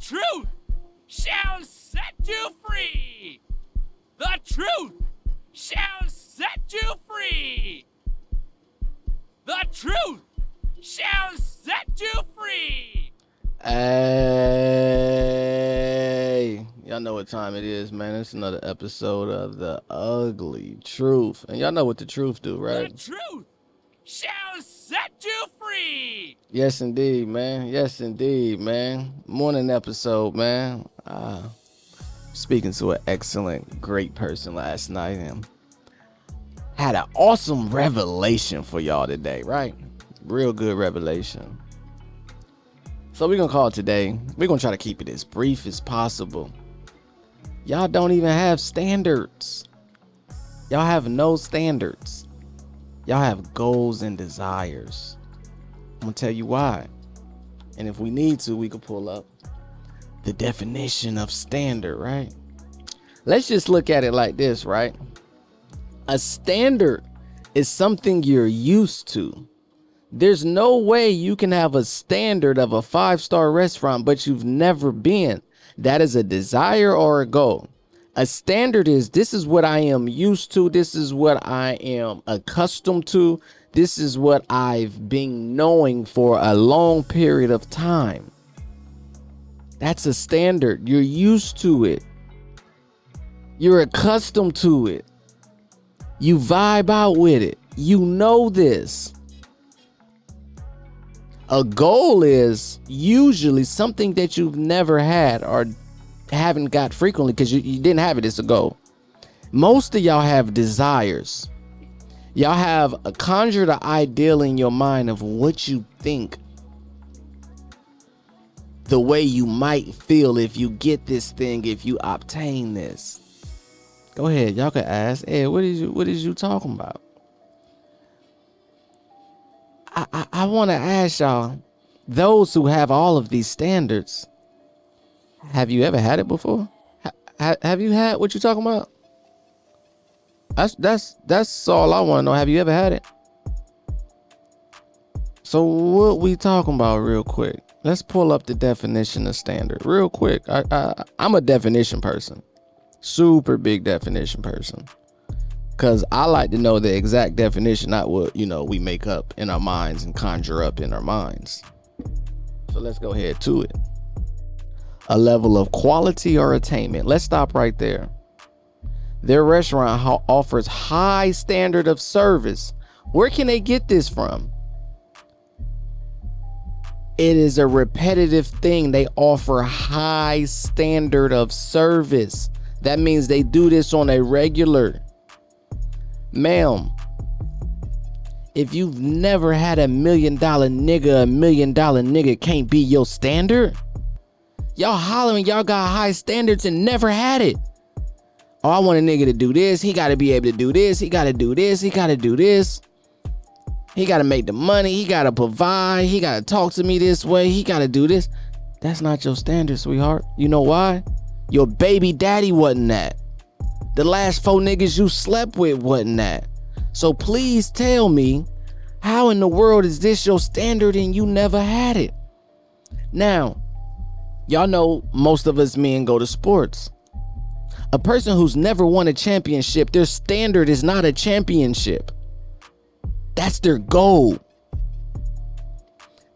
truth shall set you free. The truth shall set you free. The truth shall set you free. Hey, y'all know what time it is, man. It's another episode of the Ugly Truth, and y'all know what the truth do, right? The truth shall free. Yes, indeed, man. Yes, indeed, man. Morning episode, man. Uh, speaking to an excellent, great person last night, and had an awesome revelation for y'all today, right? Real good revelation. So we're gonna call it today. We're gonna try to keep it as brief as possible. Y'all don't even have standards. Y'all have no standards. Y'all have goals and desires. I'm gonna tell you why. And if we need to, we could pull up the definition of standard, right? Let's just look at it like this, right? A standard is something you're used to. There's no way you can have a standard of a five star restaurant, but you've never been. That is a desire or a goal. A standard is this is what I am used to, this is what I am accustomed to, this is what I've been knowing for a long period of time. That's a standard. You're used to it, you're accustomed to it, you vibe out with it, you know this. A goal is usually something that you've never had or haven't got frequently because you, you didn't have it. It's a goal. Most of y'all have desires. Y'all have a conjured an ideal in your mind of what you think the way you might feel if you get this thing, if you obtain this. Go ahead, y'all can ask. Hey, what is you what is you talking about? I, I, I want to ask y'all, those who have all of these standards, have you ever had it before? Ha, ha- have you had what you're talking about? That's that's that's all I want to know. Have you ever had it? So what we talking about real quick? Let's pull up the definition of standard real quick. I, I I'm a definition person, super big definition person, cause I like to know the exact definition, not what you know we make up in our minds and conjure up in our minds. So let's go ahead to it. A level of quality or attainment. Let's stop right there. Their restaurant ho- offers high standard of service. Where can they get this from? It is a repetitive thing. They offer high standard of service. That means they do this on a regular. Ma'am, if you've never had a million dollar nigga, a million dollar nigga can't be your standard. Y'all hollering, y'all got high standards and never had it. Oh, I want a nigga to do this. He got to be able to do this. He got to do this. He got to do this. He got to make the money. He got to provide. He got to talk to me this way. He got to do this. That's not your standard, sweetheart. You know why? Your baby daddy wasn't that. The last four niggas you slept with wasn't that. So please tell me, how in the world is this your standard and you never had it? Now, y'all know most of us men go to sports. A person who's never won a championship, their standard is not a championship. That's their goal.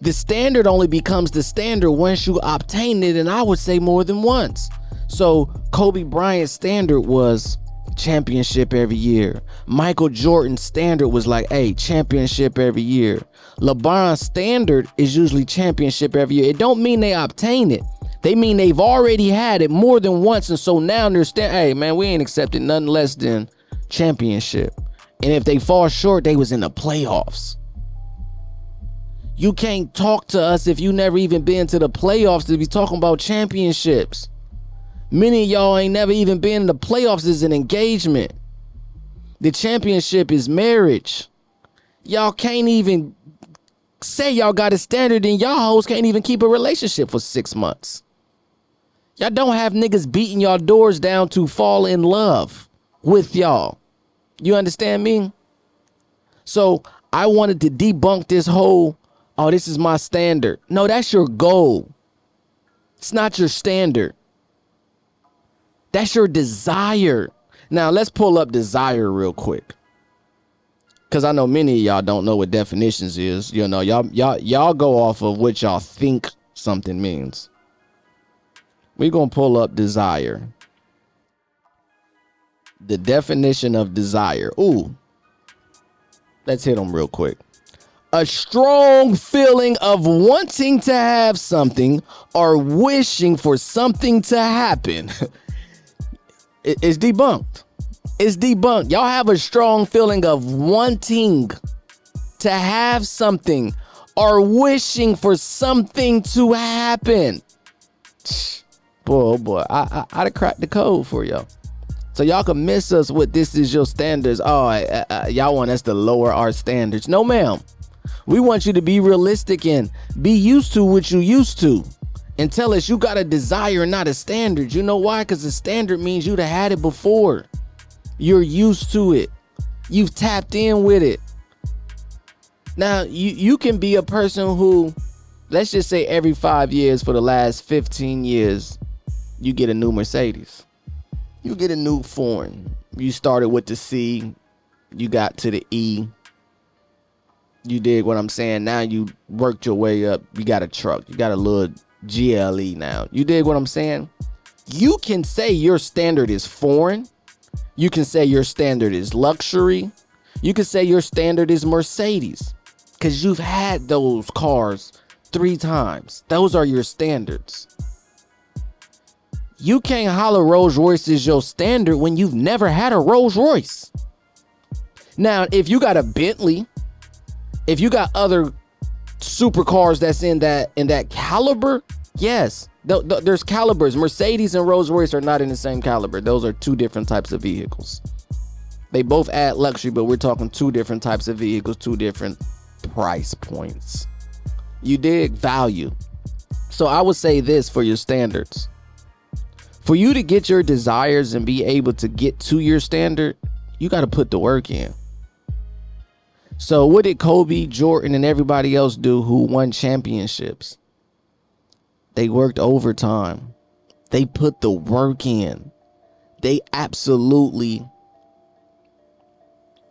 The standard only becomes the standard once you obtain it, and I would say more than once. So, Kobe Bryant's standard was championship every year. Michael Jordan's standard was like, hey, championship every year. LeBron's standard is usually championship every year. It don't mean they obtain it. They mean they've already had it more than once, and so now they're stand. Hey, man, we ain't accepting nothing less than championship. And if they fall short, they was in the playoffs. You can't talk to us if you never even been to the playoffs to be talking about championships. Many of y'all ain't never even been in the playoffs as an engagement. The championship is marriage. Y'all can't even say y'all got a standard and y'all hoes can't even keep a relationship for six months. Y'all don't have niggas beating y'all doors down to fall in love with y'all. You understand me? So I wanted to debunk this whole, oh, this is my standard. No, that's your goal. It's not your standard. That's your desire. Now let's pull up desire real quick. Cause I know many of y'all don't know what definitions is. You know, y'all y'all y'all go off of what y'all think something means. We're gonna pull up desire. The definition of desire. Ooh. Let's hit them real quick a strong feeling of wanting to have something or wishing for something to happen. it's debunked. It's debunked. Y'all have a strong feeling of wanting to have something or wishing for something to happen. Boy, oh boy, I, I, I'd have cracked the code for y'all. So y'all can miss us with this is your standards. Oh, y'all want us to lower our standards. No, ma'am. We want you to be realistic and be used to what you used to. And tell us you got a desire, not a standard. You know why? Because the standard means you'd have had it before. You're used to it. You've tapped in with it. Now, you, you can be a person who, let's just say every five years for the last 15 years, you get a new Mercedes. You get a new foreign. You started with the C, you got to the E, you did what I'm saying? Now you worked your way up. You got a truck. You got a little GLE now. You dig what I'm saying? You can say your standard is foreign. You can say your standard is luxury. You can say your standard is Mercedes because you've had those cars three times. Those are your standards. You can't holler Rolls Royce is your standard when you've never had a Rolls Royce. Now, if you got a Bentley if you got other supercars that's in that in that caliber, yes, th- th- there's calibers. Mercedes and Rolls Royce are not in the same caliber. Those are two different types of vehicles. They both add luxury, but we're talking two different types of vehicles, two different price points. You dig value. So I would say this for your standards. For you to get your desires and be able to get to your standard, you got to put the work in. So what did Kobe, Jordan, and everybody else do who won championships? They worked overtime. They put the work in. They absolutely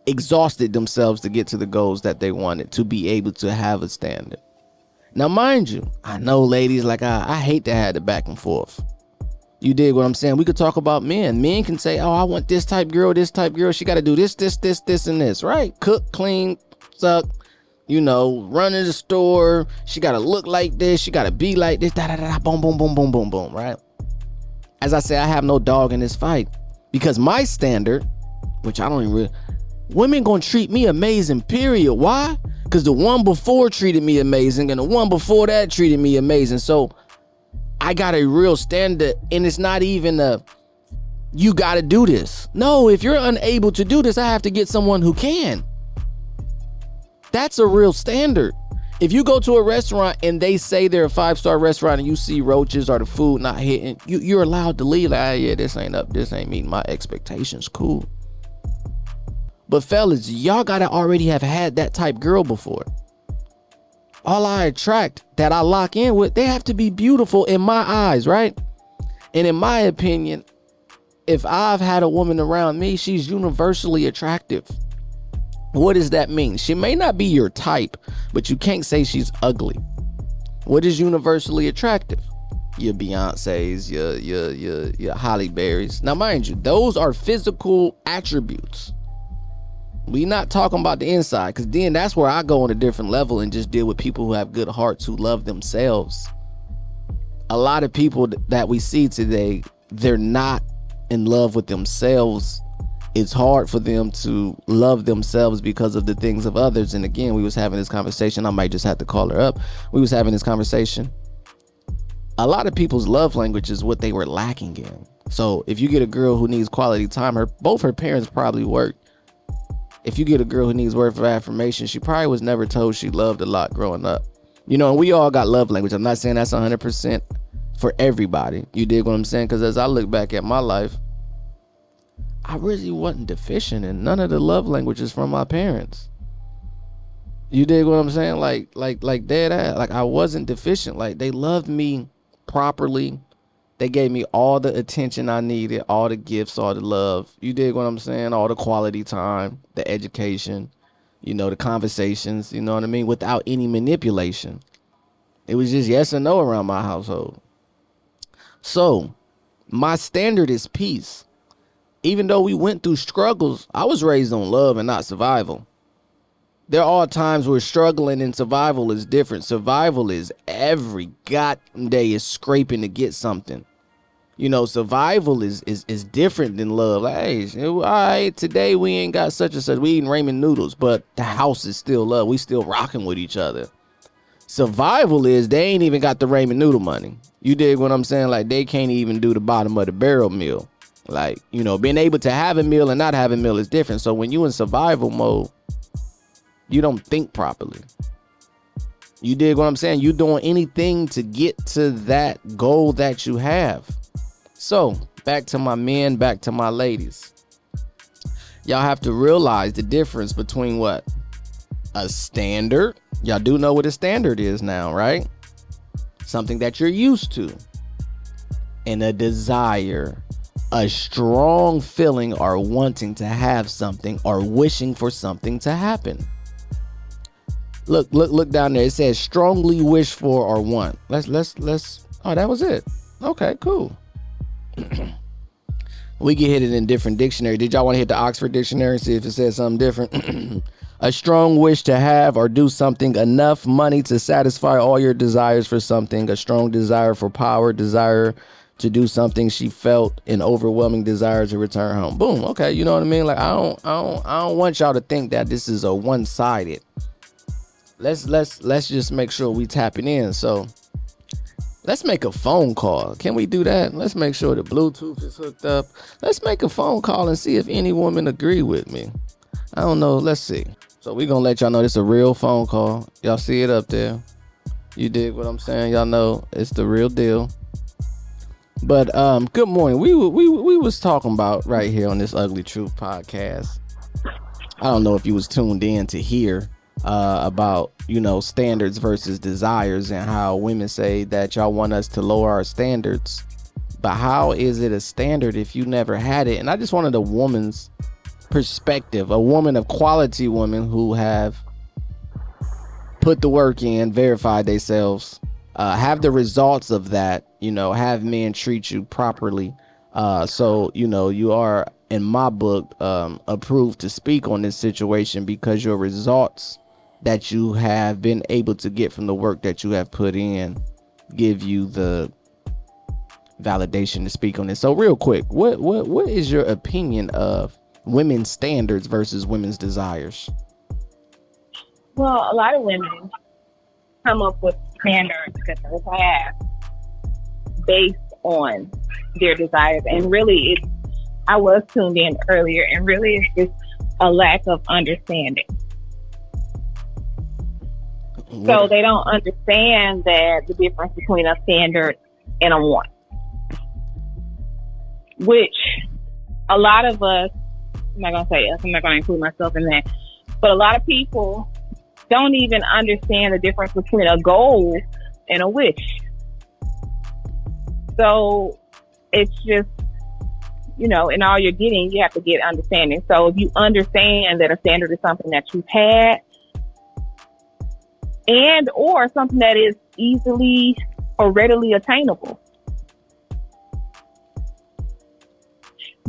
exhausted themselves to get to the goals that they wanted to be able to have a standard. Now, mind you, I know ladies like I, I hate to have the back and forth. You dig what I'm saying? We could talk about men. Men can say, "Oh, I want this type girl, this type girl. She got to do this, this, this, this, and this." Right? Cook, clean, suck. You know, run in the store. She got to look like this. She got to be like this. Da da da. Boom, boom, boom, boom, boom, boom. Right? As I say, I have no dog in this fight because my standard, which I don't even really, women gonna treat me amazing. Period. Why? Because the one before treated me amazing, and the one before that treated me amazing. So I got a real standard, and it's not even a you got to do this. No, if you're unable to do this, I have to get someone who can. That's a real standard. If you go to a restaurant and they say they're a five star restaurant and you see roaches or the food not hitting, you, you're allowed to leave. Like, ah, yeah, this ain't up. This ain't meeting my expectations. Cool. But fellas, y'all gotta already have had that type girl before all I attract that I lock in with, they have to be beautiful in my eyes, right? And in my opinion, if I've had a woman around me, she's universally attractive. What does that mean? She may not be your type, but you can't say she's ugly. What is universally attractive? Your Beyonce's, your your your your Halle Berry's. Now, mind you, those are physical attributes. We not talking about the inside, because then that's where I go on a different level and just deal with people who have good hearts who love themselves. A lot of people that we see today, they're not in love with themselves. It's hard for them to love themselves because of the things of others. And again, we was having this conversation. I might just have to call her up. We was having this conversation. A lot of people's love language is what they were lacking in. So if you get a girl who needs quality time, her both her parents probably worked if you get a girl who needs words of affirmation, she probably was never told she loved a lot growing up. You know, and we all got love language. I'm not saying that's 100% for everybody. You dig what I'm saying? Because as I look back at my life, I really wasn't deficient in none of the love languages from my parents. You dig what I'm saying? Like, like, like dead ass. Like I wasn't deficient. Like they loved me properly. They gave me all the attention I needed, all the gifts, all the love. You dig what I'm saying? All the quality time, the education, you know, the conversations, you know what I mean? Without any manipulation. It was just yes and no around my household. So, my standard is peace. Even though we went through struggles, I was raised on love and not survival. There are times where struggling and survival is different. Survival is every goddamn day is scraping to get something. You know, survival is is is different than love. Like, hey, all right, today we ain't got such and such. We eating ramen noodles, but the house is still love. We still rocking with each other. Survival is they ain't even got the ramen noodle money. You dig what I'm saying? Like they can't even do the bottom of the barrel meal. Like, you know, being able to have a meal and not have a meal is different. So when you in survival mode, you don't think properly. You dig what I'm saying? You doing anything to get to that goal that you have. So, back to my men, back to my ladies. Y'all have to realize the difference between what? A standard. Y'all do know what a standard is now, right? Something that you're used to. And a desire. A strong feeling or wanting to have something or wishing for something to happen. Look, look, look down there. It says strongly wish for or want. Let's let's let's oh that was it. Okay, cool. We can hit it in different dictionary. Did y'all want to hit the Oxford dictionary and see if it says something different? a strong wish to have or do something enough money to satisfy all your desires for something, a strong desire for power, desire to do something she felt an overwhelming desire to return home. Boom. Okay, you know what I mean? Like I don't I don't I don't want y'all to think that this is a one-sided. Let's let's let's just make sure we tapping in. So Let's make a phone call. Can we do that? Let's make sure the Bluetooth is hooked up. Let's make a phone call and see if any woman agree with me. I don't know. Let's see. So we gonna let y'all know this is a real phone call. Y'all see it up there. You dig what I'm saying? Y'all know it's the real deal. But um, good morning. We we we was talking about right here on this Ugly Truth podcast. I don't know if you was tuned in to hear uh, about you know standards versus desires and how women say that y'all want us to lower our standards. But how is it a standard if you never had it? And i just wanted a woman's perspective a woman of quality women who have put the work in verified themselves uh, have the results of that you know have men treat you properly. Uh, so you know you are in my book um, approved to speak on this situation because your results that you have been able to get from the work that you have put in give you the validation to speak on this. So real quick, what what what is your opinion of women's standards versus women's desires? Well, a lot of women come up with standards that they have based on their desires, and really, it's. I was tuned in earlier, and really, it's just a lack of understanding. So they don't understand that the difference between a standard and a want. Which a lot of us, I'm not going to say us, I'm not going to include myself in that, but a lot of people don't even understand the difference between a goal and a wish. So it's just, you know, in all you're getting, you have to get understanding. So if you understand that a standard is something that you've had, and or something that is easily or readily attainable.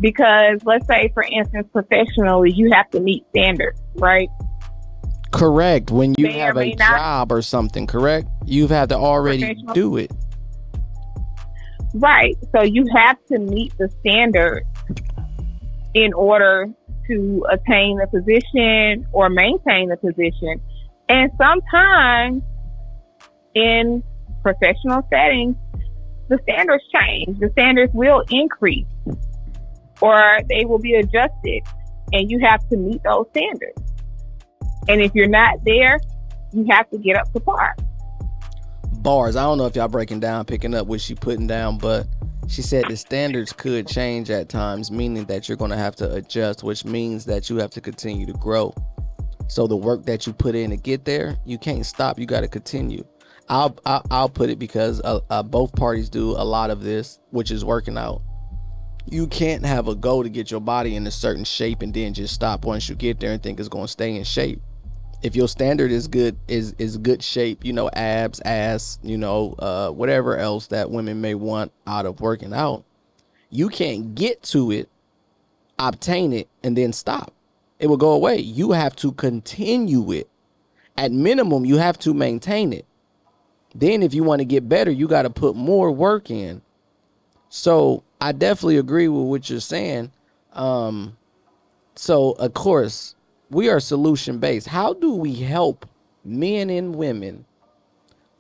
Because let's say, for instance, professionally, you have to meet standards, right? Correct. When you have a job or something, correct? You've had to already do it. Right. So you have to meet the standards in order to attain the position or maintain the position and sometimes in professional settings, the standards change. The standards will increase or they will be adjusted and you have to meet those standards. And if you're not there, you have to get up to par. Bars. I don't know if y'all breaking down, picking up what she putting down, but she said the standards could change at times, meaning that you're going to have to adjust, which means that you have to continue to grow. So the work that you put in to get there, you can't stop. You got to continue. I'll I'll, I'll put it because uh, uh, both parties do a lot of this, which is working out. You can't have a goal to get your body in a certain shape and then just stop once you get there and think it's going to stay in shape. If your standard is good is is good shape, you know, abs, ass, you know, uh, whatever else that women may want out of working out, you can't get to it, obtain it, and then stop. It will go away. You have to continue it. At minimum, you have to maintain it. Then, if you want to get better, you got to put more work in. So, I definitely agree with what you're saying. Um, so, of course, we are solution based. How do we help men and women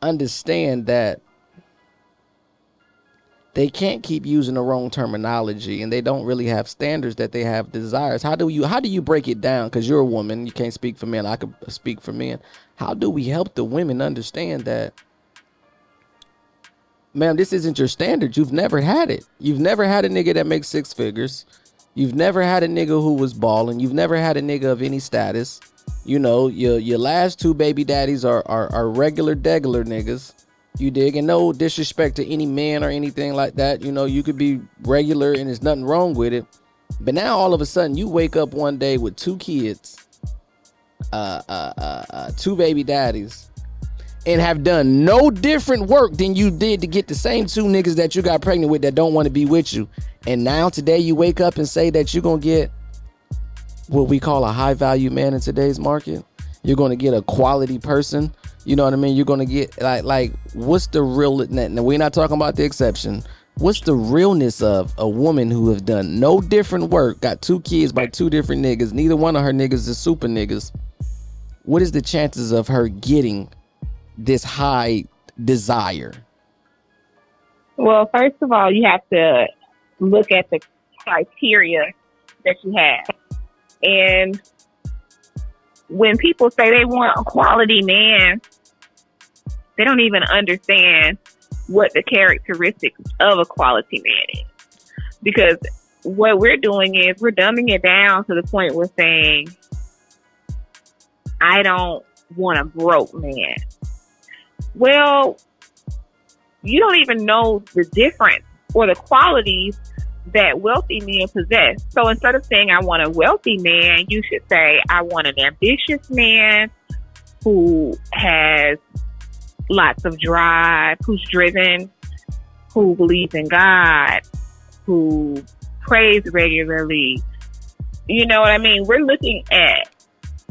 understand that they can't keep using the wrong terminology and they don't really have standards that they have desires. How do you how do you break it down? Because you're a woman you can't speak for men i could speak for men. How do we help the women understand that ma'am this isn't your standard? You've never had it. You've never had a nigga that makes six figures. You've never had a nigga who was balling you've never had a nigga of any status. You know your your last two baby daddies are are, are regular degular niggas you dig? And no disrespect to any man or anything like that. You know, you could be regular and there's nothing wrong with it. But now all of a sudden you wake up one day with two kids, uh, uh, uh, uh, two baby daddies, and have done no different work than you did to get the same two niggas that you got pregnant with that don't want to be with you. And now today you wake up and say that you're gonna get what we call a high value man in today's market. You're gonna get a quality person you know what I mean? You're gonna get like like what's the real? We're not talking about the exception. What's the realness of a woman who have done no different work, got two kids by two different niggas, neither one of her niggas is super niggas. What is the chances of her getting this high desire? Well, first of all, you have to look at the criteria that you have. And when people say they want a quality man, they don't even understand what the characteristics of a quality man is. Because what we're doing is we're dumbing it down to the point we're saying, I don't want a broke man. Well, you don't even know the difference or the qualities that wealthy men possess. So instead of saying I want a wealthy man, you should say I want an ambitious man who has lots of drive, who's driven, who believes in God, who prays regularly. You know what I mean? We're looking at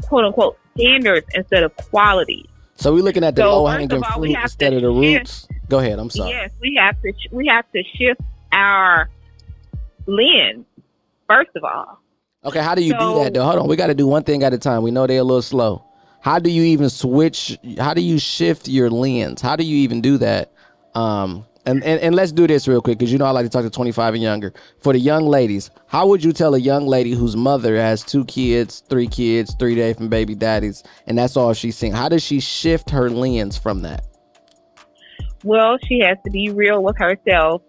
quote unquote standards instead of quality. So we're looking at the so low hanging fruit instead of the roots. Go ahead. I'm sorry. Yes, we have to we have to shift our lens first of all. Okay, how do you so, do that though? Hold on, we got to do one thing at a time. We know they're a little slow. How do you even switch? How do you shift your lens? How do you even do that? Um, and, and, and let's do this real quick because you know I like to talk to 25 and younger. For the young ladies, how would you tell a young lady whose mother has two kids, three kids, three day from baby daddies, and that's all she's seeing? How does she shift her lens from that? Well, she has to be real with herself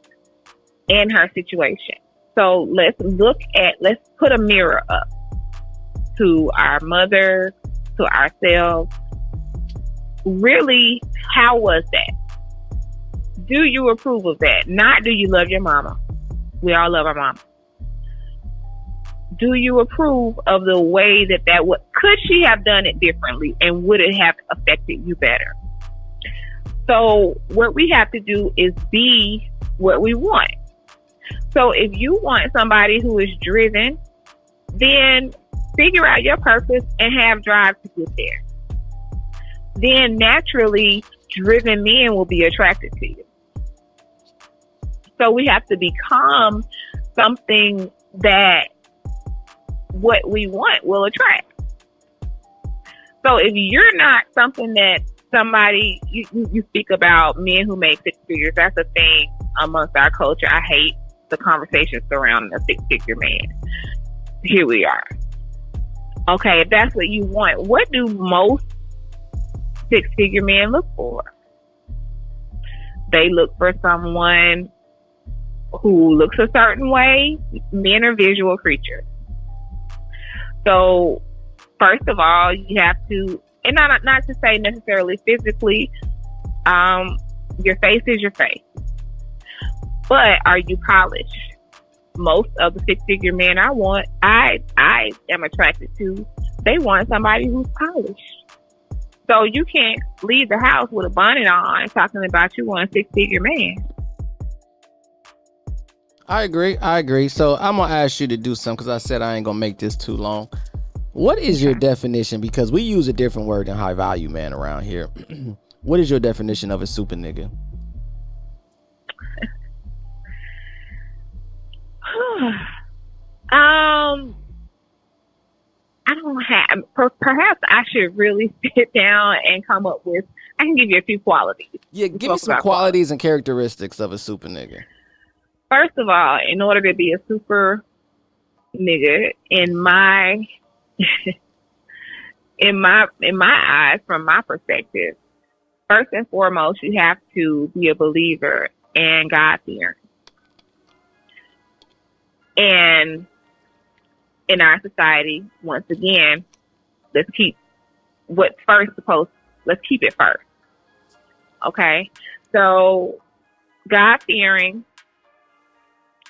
and her situation. So let's look at, let's put a mirror up to our mother, to ourselves. Really, how was that? Do you approve of that? Not do you love your mama? We all love our mama. Do you approve of the way that that would, could she have done it differently and would it have affected you better? So what we have to do is be what we want. So if you want somebody who is driven, then figure out your purpose and have drive to get there. Then naturally, driven men will be attracted to you. So we have to become something that what we want will attract. So if you're not something that somebody you, you speak about men who make six figures, that's a thing amongst our culture. I hate the conversation surrounding a six figure man. Here we are. Okay, if that's what you want, what do most six figure men look for? They look for someone who looks a certain way. Men are visual creatures. So, first of all, you have to, and not, not to say necessarily physically, Um, your face is your face, but are you polished? Most of the six figure men I want, I I am attracted to. They want somebody who's polished. So you can't leave the house with a bonnet on talking about you want a six figure man. I agree. I agree. So I'm gonna ask you to do something because I said I ain't gonna make this too long. What is your definition? Because we use a different word than high value man around here. what is your definition of a super nigga? um, I don't have. Per- perhaps I should really sit down and come up with. I can give you a few qualities. Yeah, give me some qualities and characteristics of a super nigga. First of all, in order to be a super nigga, in my in my in my eyes, from my perspective, first and foremost, you have to be a believer and God fearing. And in our society, once again, let's keep what's first supposed, let's keep it first. Okay. So God fearing,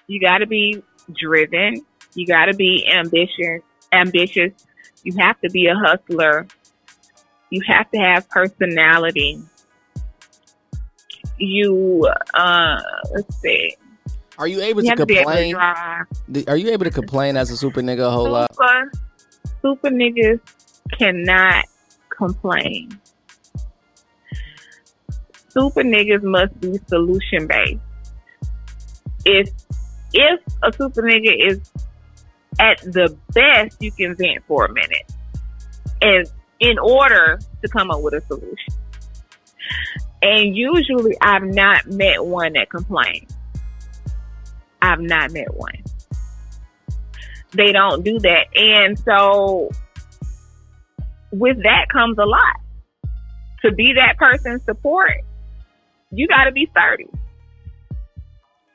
you got to be driven. You got to be ambitious, ambitious. You have to be a hustler. You have to have personality. You, uh, let's see. Are you able You to have to able to complain? Are you able to complain as a super nigga a whole lot? Super, super niggas cannot complain. Super niggas must be solution based. If if a super nigga is at the best, you can vent for a minute, and in order to come up with a solution. And usually, I've not met one that complains. I've not met one they don't do that. And so with that comes a lot. To be that person's support, you got to be sturdy.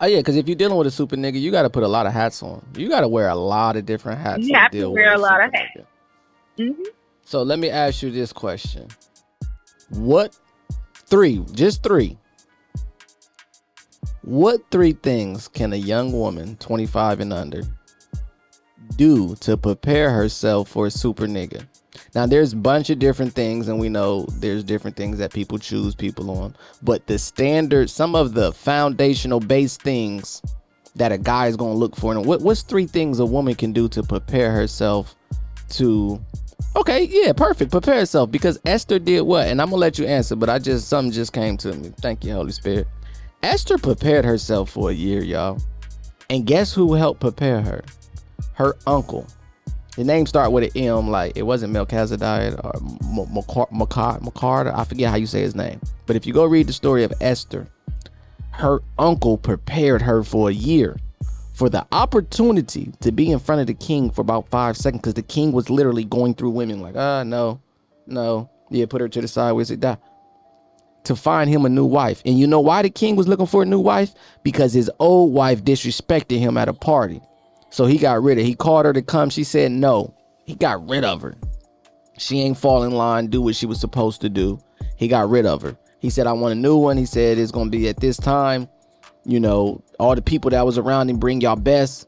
Oh yeah, because if you're dealing with a super nigga, you got to put a lot of hats on. You got to wear a lot of different hats. You have to deal wear a lot of hats. nigga. hmm So let me ask you this question: What three? Just three. What three things can a young woman, 25 and under, do to prepare herself for a super nigga? Now, there's a bunch of different things, and we know there's different things that people choose people on. But the standard, some of the foundational base things that a guy is going to look for, and what, what's three things a woman can do to prepare herself to Okay, yeah, perfect. Prepare yourself because Esther did what? And I'm gonna let you answer, but I just something just came to me. Thank you, Holy Spirit. Esther prepared herself for a year, y'all. And guess who helped prepare her? Her uncle. The name start with an M, like it wasn't Melchizedek or Makar, I forget how you say his name. But if you go read the story of Esther, her uncle prepared her for a year for the opportunity to be in front of the king for about five seconds because the king was literally going through women like, ah, no, no, yeah, put her to the side, where's it die? To find him a new wife. And you know why the king was looking for a new wife? Because his old wife disrespected him at a party. So he got rid of He called her to come. She said no. He got rid of her. She ain't fall in line, do what she was supposed to do. He got rid of her. He said, I want a new one. He said it's gonna be at this time you know, all the people that was around him bring y'all best.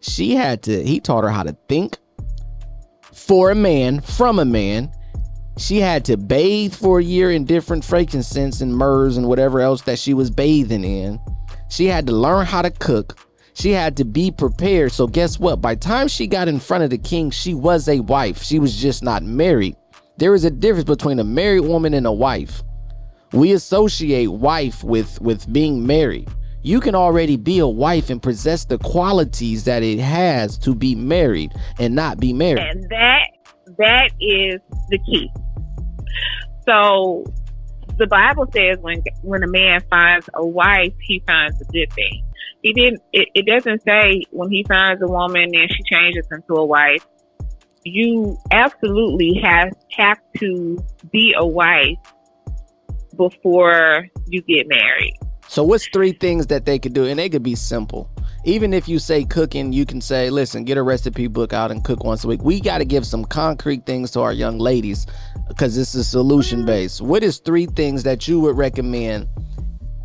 She had to, he taught her how to think for a man, from a man. She had to bathe for a year in different frankincense and myrrhs and whatever else that she was bathing in. She had to learn how to cook. She had to be prepared. So guess what? By the time she got in front of the king, she was a wife. She was just not married. There is a difference between a married woman and a wife we associate wife with with being married you can already be a wife and possess the qualities that it has to be married and not be married And that that is the key. So the Bible says when when a man finds a wife, he finds a good thing. He didn't. It, it doesn't say when he finds a woman and she changes into a wife. You absolutely have have to be a wife before you get married. so what's three things that they could do and they could be simple even if you say cooking, you can say, listen, get a recipe book out and cook once a week. We got to give some concrete things to our young ladies because this is solution based. What is three things that you would recommend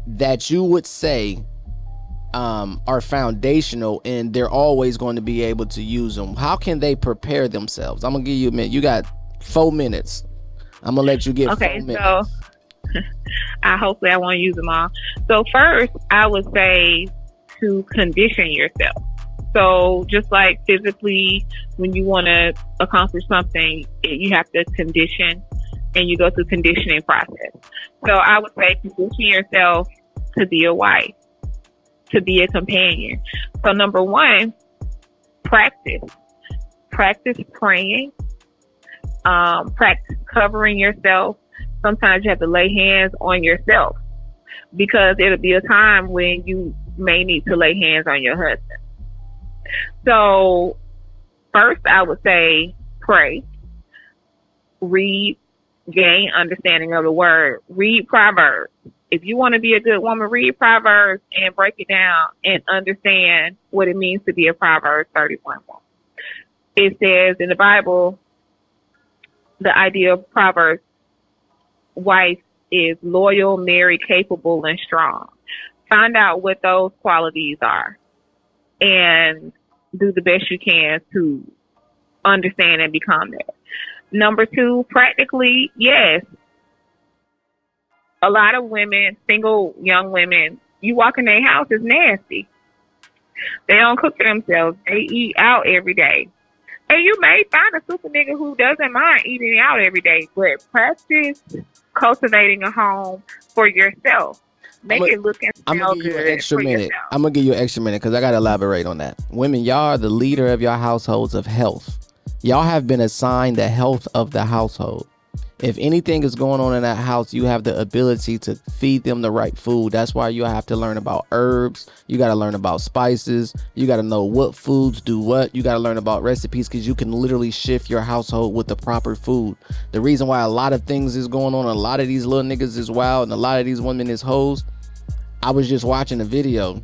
that you would say um, are foundational and they're always going to be able to use them? How can they prepare themselves? I'm gonna give you a minute. You got four minutes. I'm gonna let you get Okay, so I hopefully I won't use them all. So first, I would say to condition yourself. So just like physically, when you want to accomplish something, you have to condition, and you go through conditioning process. So I would say condition yourself to be a wife, to be a companion. So number one, practice. Practice praying. Um, practice covering yourself. Sometimes you have to lay hands on yourself because it'll be a time when you may need to lay hands on your husband. So first I would say pray, read, gain understanding of the word, read Proverbs. If you want to be a good woman, read Proverbs and break it down and understand what it means to be a Proverbs 31 woman. It says in the Bible, the idea of Proverbs wife is loyal, married, capable, and strong. Find out what those qualities are and do the best you can to understand and become that. Number two, practically, yes. A lot of women, single young women, you walk in their house, it's nasty. They don't cook for themselves. They eat out every day. And you may find a super nigga who doesn't mind eating out every day, but practice cultivating a home for yourself. Make I'ma- it look and I'm gonna give you an extra minute. yourself. I'm gonna give you an extra minute because I gotta elaborate on that. Women, y'all are the leader of your households of health. Y'all have been assigned the health of the household. If anything is going on in that house, you have the ability to feed them the right food. That's why you have to learn about herbs. You got to learn about spices. You got to know what foods do what. You got to learn about recipes because you can literally shift your household with the proper food. The reason why a lot of things is going on, a lot of these little niggas is wild, and a lot of these women is hoes. I was just watching a video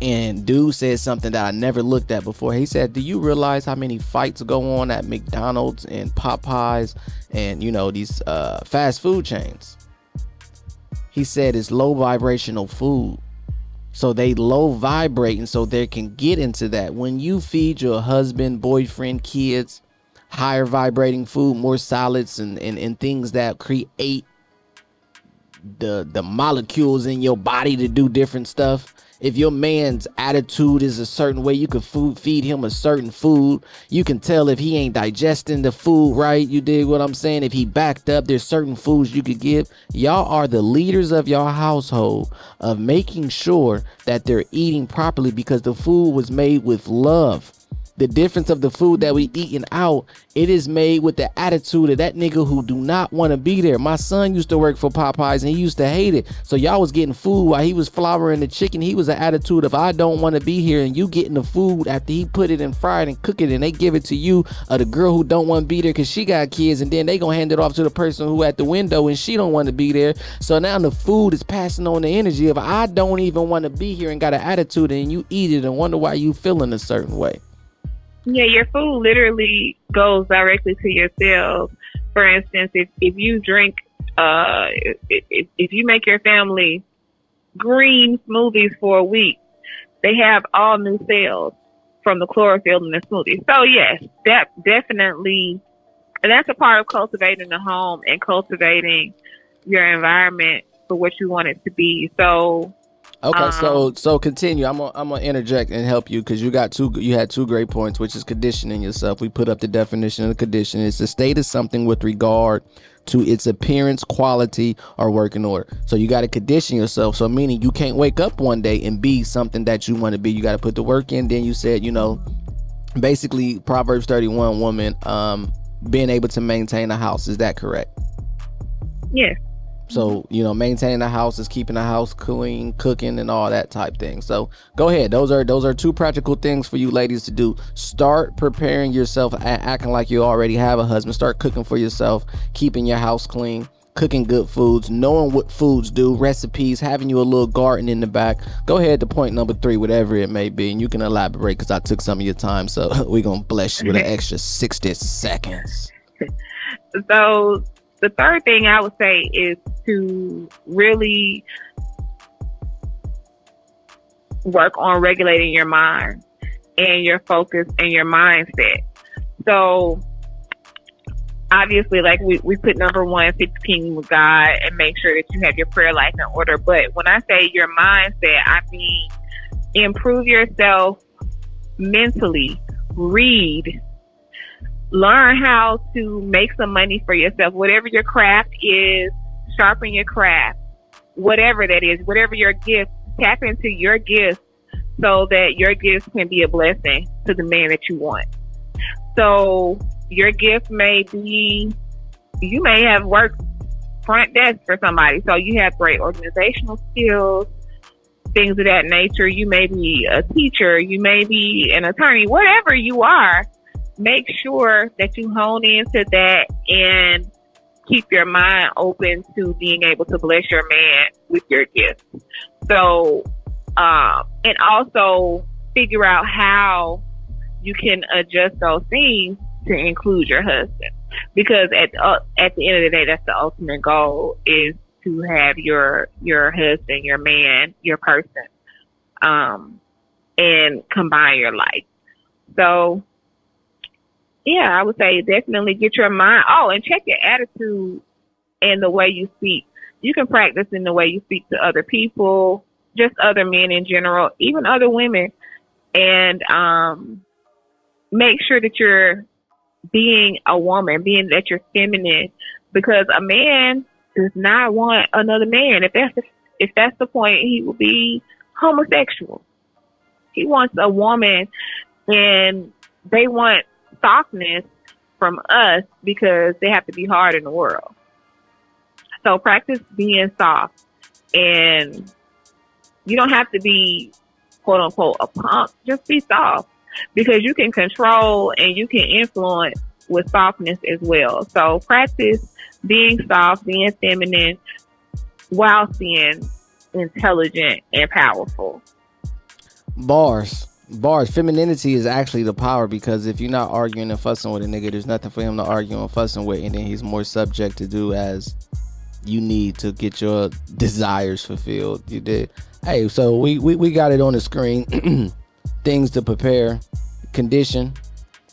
and dude said something that I never looked at before. He said, "Do you realize how many fights go on at McDonald's and Popeyes and you know these uh, fast food chains?" He said it's low vibrational food. So they low vibrating so they can get into that. When you feed your husband, boyfriend, kids higher vibrating food, more solids and, and, and things that create the the molecules in your body to do different stuff. If your man's attitude is a certain way, you can food feed him a certain food. You can tell if he ain't digesting the food right. You dig what I'm saying? If he backed up, there's certain foods you could give. Y'all are the leaders of your household of making sure that they're eating properly because the food was made with love the difference of the food that we eating out it is made with the attitude of that nigga who do not want to be there. My son used to work for popeyes and he used to hate it. So y'all was getting food while he was flouring the chicken. He was an attitude of i don't want to be here and you getting the food after he put it and fried and cook it and they give it to you or the girl who don't want to be there because she got kids and then they gonna hand it off to the person who at the window and she don't want to be there. So now the food is passing on the energy of i don't even want to be here and got an attitude and you eat it and wonder why you feeling a certain way Yeah, your food literally goes directly to your cells. For instance, if, if you drink, uh, if, if, you make your family green smoothies for a week, they have all new cells from the chlorophyll in the smoothie. So yes, that definitely, and that's a part of cultivating the home and cultivating your environment for what you want it to be. So Okay, so Um, so continue. I'm gonna I'm gonna interject and help you because you got two you had two great points, which is conditioning yourself. We put up the definition of condition. It's a state of something with regard to its appearance, quality, or working order. So you got to condition yourself. So meaning you can't wake up one day and be something that you want to be. You got to put the work in. Then you said you know, basically Proverbs 31 woman um being able to maintain a house. Is that correct? yes, So, you know, maintaining the house is keeping the house clean, cooking and all that type thing. So go ahead. Those are those are two practical things for you ladies to do. Start preparing yourself, acting like you already have a husband. Start cooking for yourself, keeping your house clean, cooking good foods, knowing what foods do, recipes, having you a little garden in the back. Go ahead to point number three, whatever it may be, and you can elaborate because I took some of your time. So we're gonna bless you with an extra sixty seconds. So the third thing I would say is to really work on regulating your mind and your focus and your mindset. So obviously like we, we put number one, fixing with God and make sure that you have your prayer life in order. But when I say your mindset, I mean improve yourself mentally, read, learn how to make some money for yourself. Whatever your craft is, sharpen your craft. Whatever that is, whatever your gift, tap into your gifts so that your gifts can be a blessing to the man that you want. So your gift may be, you may have worked front desk for somebody. So you have great organizational skills, things of that nature. You may be a teacher. You may be an attorney, whatever you are. Make sure that you hone into that and keep your mind open to being able to bless your man with your gifts. So, um, and also figure out how you can adjust those things to include your husband. Because at uh, at the end of the day, that's the ultimate goal is to have your your husband, your man, your person, um, and combine your life. So, yeah, I would say definitely get your mind. Oh, and check your attitude and the way you speak. You can practice in the way you speak to other people, just other men in general, even other women, and um, make sure that you're being a woman, being that you're feminine, because a man does not want another man. If that's if that's the point, he will be homosexual. He wants a woman, and they want softness from us because they have to be hard in the world. So practice being soft, and you don't have to be quote unquote a punk. Just be soft because you can control and you can influence with softness as well. So practice being soft, being feminine while being intelligent and powerful. Bars. Bars. Femininity is actually the power because if you're not arguing and fussing with a nigga, there's nothing for him to argue and fussing with, and then he's more subject to do as you need to get your desires fulfilled. You did. Hey, so we we, we got it on the screen. Things to prepare, condition.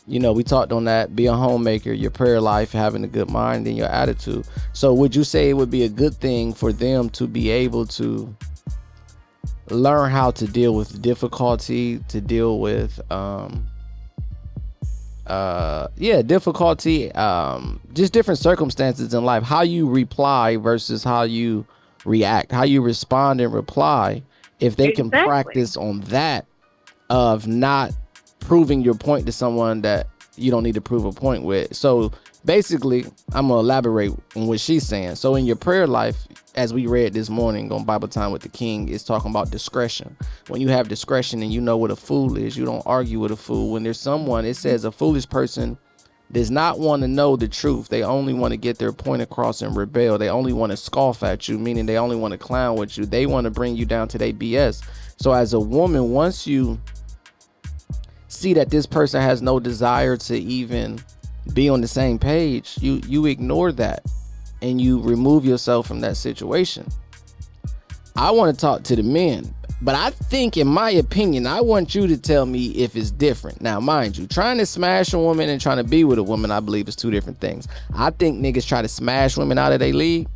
You know, we talked on that. Be a homemaker, your prayer life, having a good mind, and your attitude. So, would you say it would be a good thing for them to be able to learn how to deal with difficulty, to deal with um, uh yeah difficulty um just different circumstances in life. How you reply versus how you react how you respond and reply. If they exactly. can practice on that of not proving your point to someone that you don't need to prove a point with. So basically i'm gonna elaborate on what she's saying. So in your prayer life as we read this morning on Bible Time with the King, is talking about discretion. When you have discretion and you know what a fool is, you don't argue with a fool. When there's someone, it says a foolish person does not want to know the truth. They only want to get their point across and rebel. They only want to scoff at you, meaning they only want to clown with you. They want to bring you down to their BS. So as a woman, once you see that this person has no desire to even be on the same page, you you ignore that and you remove yourself from that situation. I want to talk to the men, but I think, in my opinion, I want you to tell me if it's different. Now, mind you, trying to smash a woman and trying to be with a woman, I believe, is two different things. I think niggas try to smash women out of their league,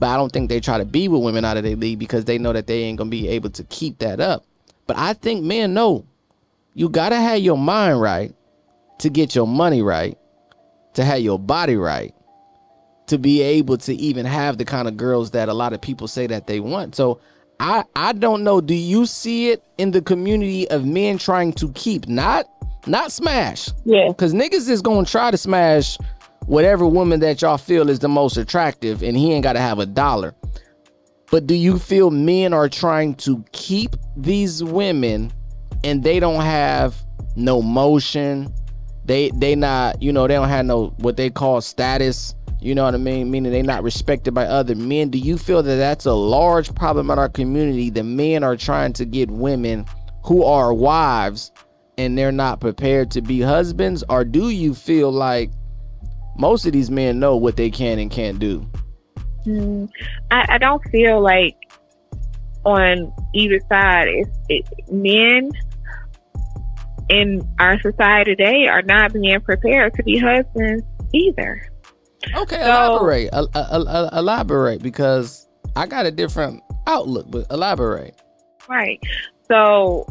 but I don't think they try to be with women out of their league because they know that they ain't gonna be able to keep that up. But I think men know you gotta have your mind right to get your money right, to have your body right, to be able to even have the kind of girls that a lot of people say that they want. So I I don't know. Do you see it in the community of men trying to keep not not smash? Yeah. Because niggas is gonna try to smash whatever woman that y'all feel is the most attractive, and he ain't gotta have a dollar. But do you feel men are trying to keep these women and they don't have no motion? They they not, you know, they don't have no what they call status You know what I mean? Meaning they're not respected by other men. Do you feel that that's a large problem in our community? The men are trying to get women who are wives and they're not prepared to be husbands? Or do you feel like most of these men know what they can and can't do? Mm, I, I don't feel like on either side, it's, it, men in our society today are not being prepared to be husbands either. Okay, so, elaborate. Uh, uh, uh, elaborate because I got a different outlook, but elaborate. Right. So,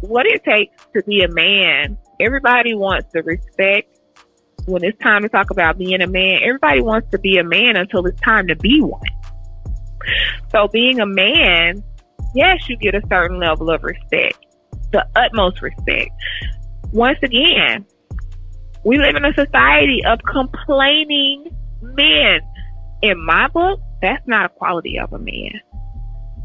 what it takes to be a man, everybody wants the respect. When it's time to talk about being a man, everybody wants to be a man until it's time to be one. So, being a man, yes, you get a certain level of respect, the utmost respect. Once again, we live in a society of complaining men. In my book, that's not a quality of a man.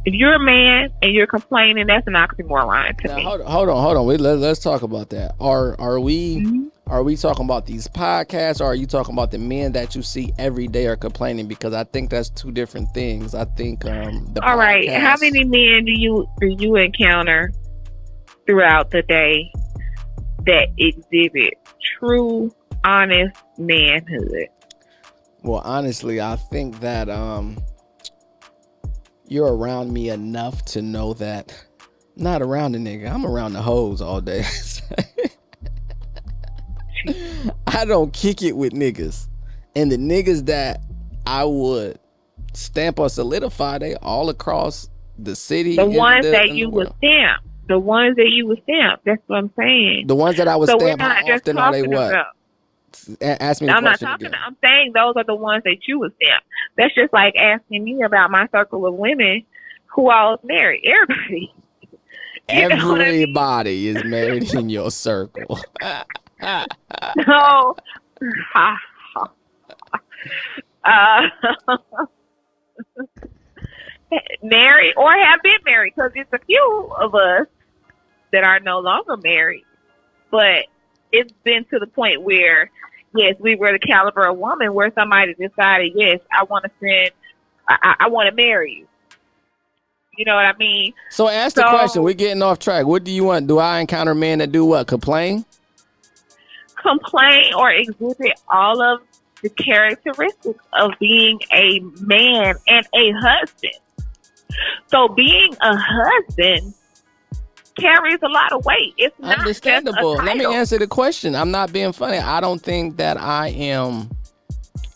If you're a man and you're complaining, that's an oxymoron to now, me. Hold on, hold on, hold on. Wait, let, us talk about that. Are are we mm-hmm. are we talking about these podcasts, or are you talking about the men that you see every day are complaining? Because I think that's two different things. I think um. All podcast... right, how many men do you do you encounter throughout the day that exhibit true, honest manhood? Well, honestly, I think that um you're around me enough to know that I'm not around the nigga. I'm around the hoes all day. I don't kick it with niggas. And the niggas that I would stamp or solidify, they all across the city. The ones the, that you would stamp the ones that you would stamp. That's what I'm saying. The ones that I would so stamp. How often are they what? About, Ask me. I'm not talking. Again. I'm saying those are the ones that you would stamp. That's just like asking me about my circle of women who I was married. Everybody. Everybody I mean? is married in your circle. no. uh, married or have been married because it's a few of us that are no longer married. But it's been to the point where, yes, we were the caliber of woman where somebody decided, yes, I want to send, I, I want to marry you. You know what I mean? So ask so, the question. We're getting off track. What do you want? Do I encounter men that do what? Complain? Complain or exhibit all of the characteristics of being a man and a husband. So being a husband carries a lot of weight. It's not understandable. Let me answer the question. I'm not being funny. I don't think that I am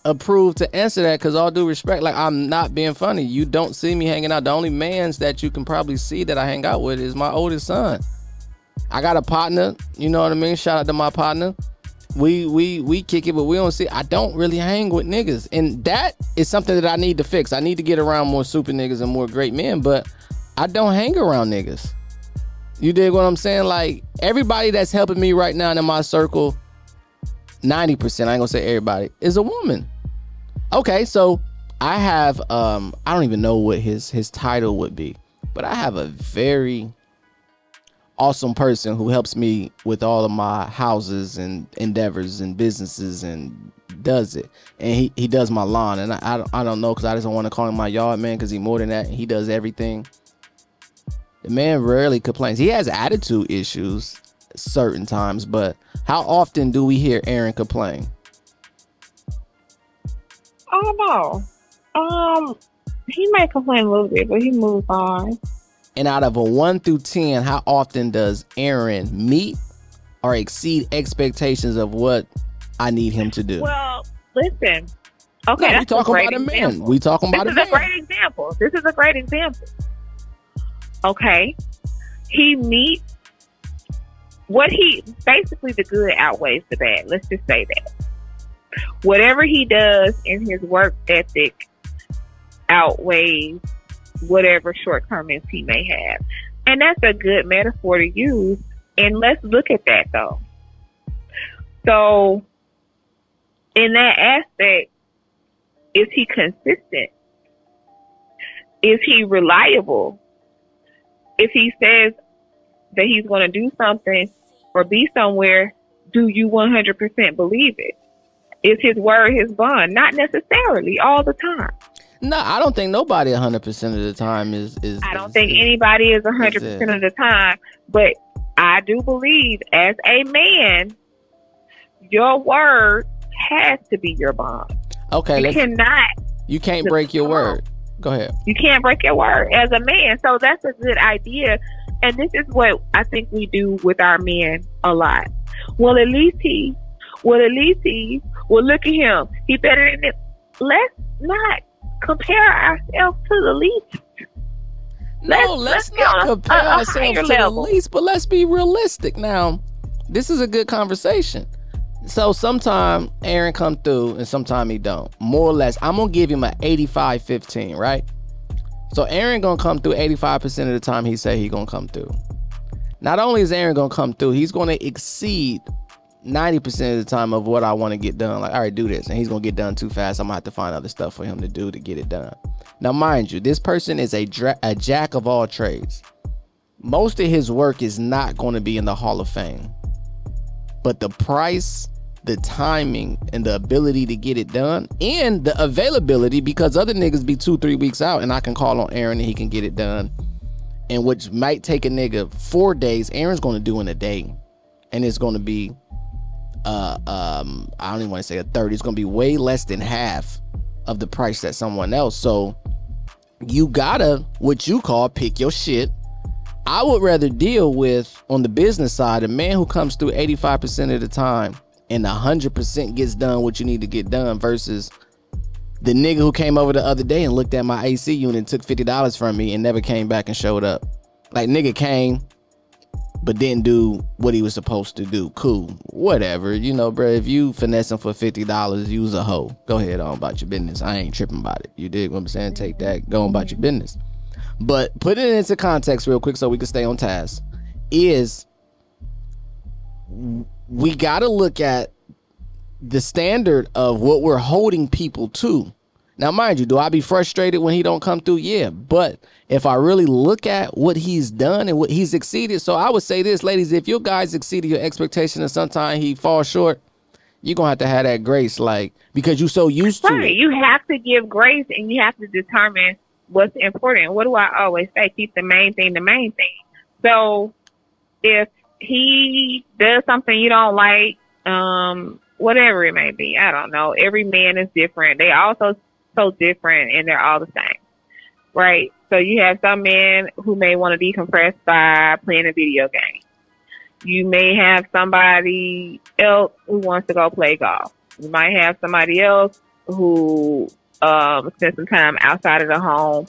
approved to answer that because all due respect like i'm not being funny. You don't see me hanging out. The only mans that you can probably see that i hang out with is my oldest son. I got a partner you know what i mean? Shout out to my partner. We we we kick it but we don't see i don't really hang with niggas. And that is something that i need to fix. I need to get around more super niggas and more great men but i don't hang around niggas you dig what I'm saying? Like everybody that's helping me right now in my circle, 90%, I ain't gonna say everybody, is a woman. Okay, so I have um I don't even know what his his title would be, but I have a very awesome person who helps me with all of my houses and endeavors and businesses and does it and he, he does my lawn and I, I, don't, know because I just don't want to call him my yard man because he more than that he does everything the man rarely complains. He has attitude issues certain times, but how often do we hear Aaron complain? I don't know. Um, he might complain a little bit, but he moves on. And out of a one through ten, how often does Aaron meet or exceed expectations of what I need him to do? Well, listen. Okay, no, we talking about a man. We talking about this a man. This is a great example. This is a great example. Okay. He meets what he basically the good outweighs the bad. Let's just say that. Whatever he does in his work ethic outweighs whatever shortcomings he may have. And that's a good metaphor to use. And let's look at that though. So, in that aspect, is he consistent? Is he reliable? If he says that he's going to do something or be somewhere, do you 100% believe it? Is his word his bond? Not necessarily all the time. No, I don't think nobody 100% of the time is. is I don't is- think is- anybody is 100% of the time, but I do believe as a man, your word has to be your bond. Okay, you cannot, you can't break your word. Go ahead. you can't break your word as a man. So that's a good idea. And this is what I think we do with our men a lot. Well, at least he, well, at least he, well, look at him. He better than it. Let's not compare ourselves to the least. No, Let's- let's, let's not get on a- compare a- a ourselves to level. the least, but let's be realistic. Now, this is a good conversation. So sometime Aaron come through and sometime he don't. More or less, I'm gonna give him an 85-15, right? So Aaron gonna come through 85% of the time he say he gonna come through. Not only is Aaron gonna come through, he's gonna exceed 90% of the time of what I want to get done. Like, all right, do this. And he's gonna get done too fast. I'm gonna have to find other stuff for him to do to get it done. Now, mind you, this person is a, dra- a jack of all trades. Most of his work is not to be in the Hall of Fame. But the price, the timing, and the ability to get it done, and the availability, because other niggas be two, three weeks out, and I can call on Aaron and he can get it done. And which might take a nigga four days, Aaron's to do in a day. And it's to be, uh, um, I don't even want to say a third. It's to be way less than half of the price that someone else. So you gotta what you call pick your shit. I would rather deal with on the business side a man who comes through 85% of the time and 100% gets done what you need to get done versus the nigga who came over the other day and looked at my AC unit and took $50 from me and never came back and showed up. Like nigga came but didn't do what he was supposed to do. Cool. Whatever. You know, bro, if you finessing for $50, use a hoe. Go ahead on about your business. I ain't tripping about it. You dig what I'm saying? Take that. Go on about your business. But putting it into context real quick so we can stay on task is we got to look at the standard of what we're holding people to. Now, mind you, do I be frustrated when he don't come through? Yeah, but if I really look at what he's done and what he's exceeded, so I would say this, ladies, if your guys exceeded your expectation and sometimes he falls short, you're gonna have to have that grace, like because you're so used to Right. it. You have to give grace and you have to determine what's important. What do I always say? Keep the main thing the main thing. So if he does something you don't like, um, whatever it may be, I don't know. Every man is different. They also so different and they're all the same. Right? So you have some men who may want to decompress by playing a video game. You may have somebody else who wants to go play golf. You might have somebody else who um, spends some time outside of the home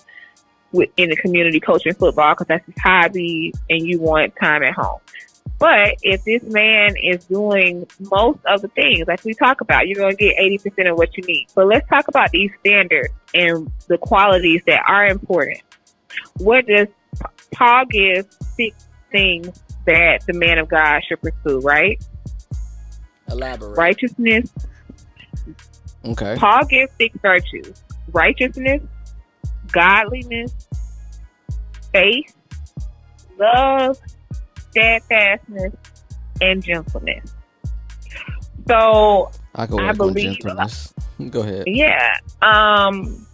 with, in the community coaching football because that's his hobby and you want time at home. But if this man is doing most of the things like we talk about, you're going to get 80% of what you need. But let's talk about these standards and the qualities that are important. What does Paul give six things that the man of God should pursue, right? Elaborate. Righteousness, Okay. Paul gives six virtues righteousness, godliness, faith, love, steadfastness, and gentleness. So, I can I believe- gentleness. Go ahead. yeah, um,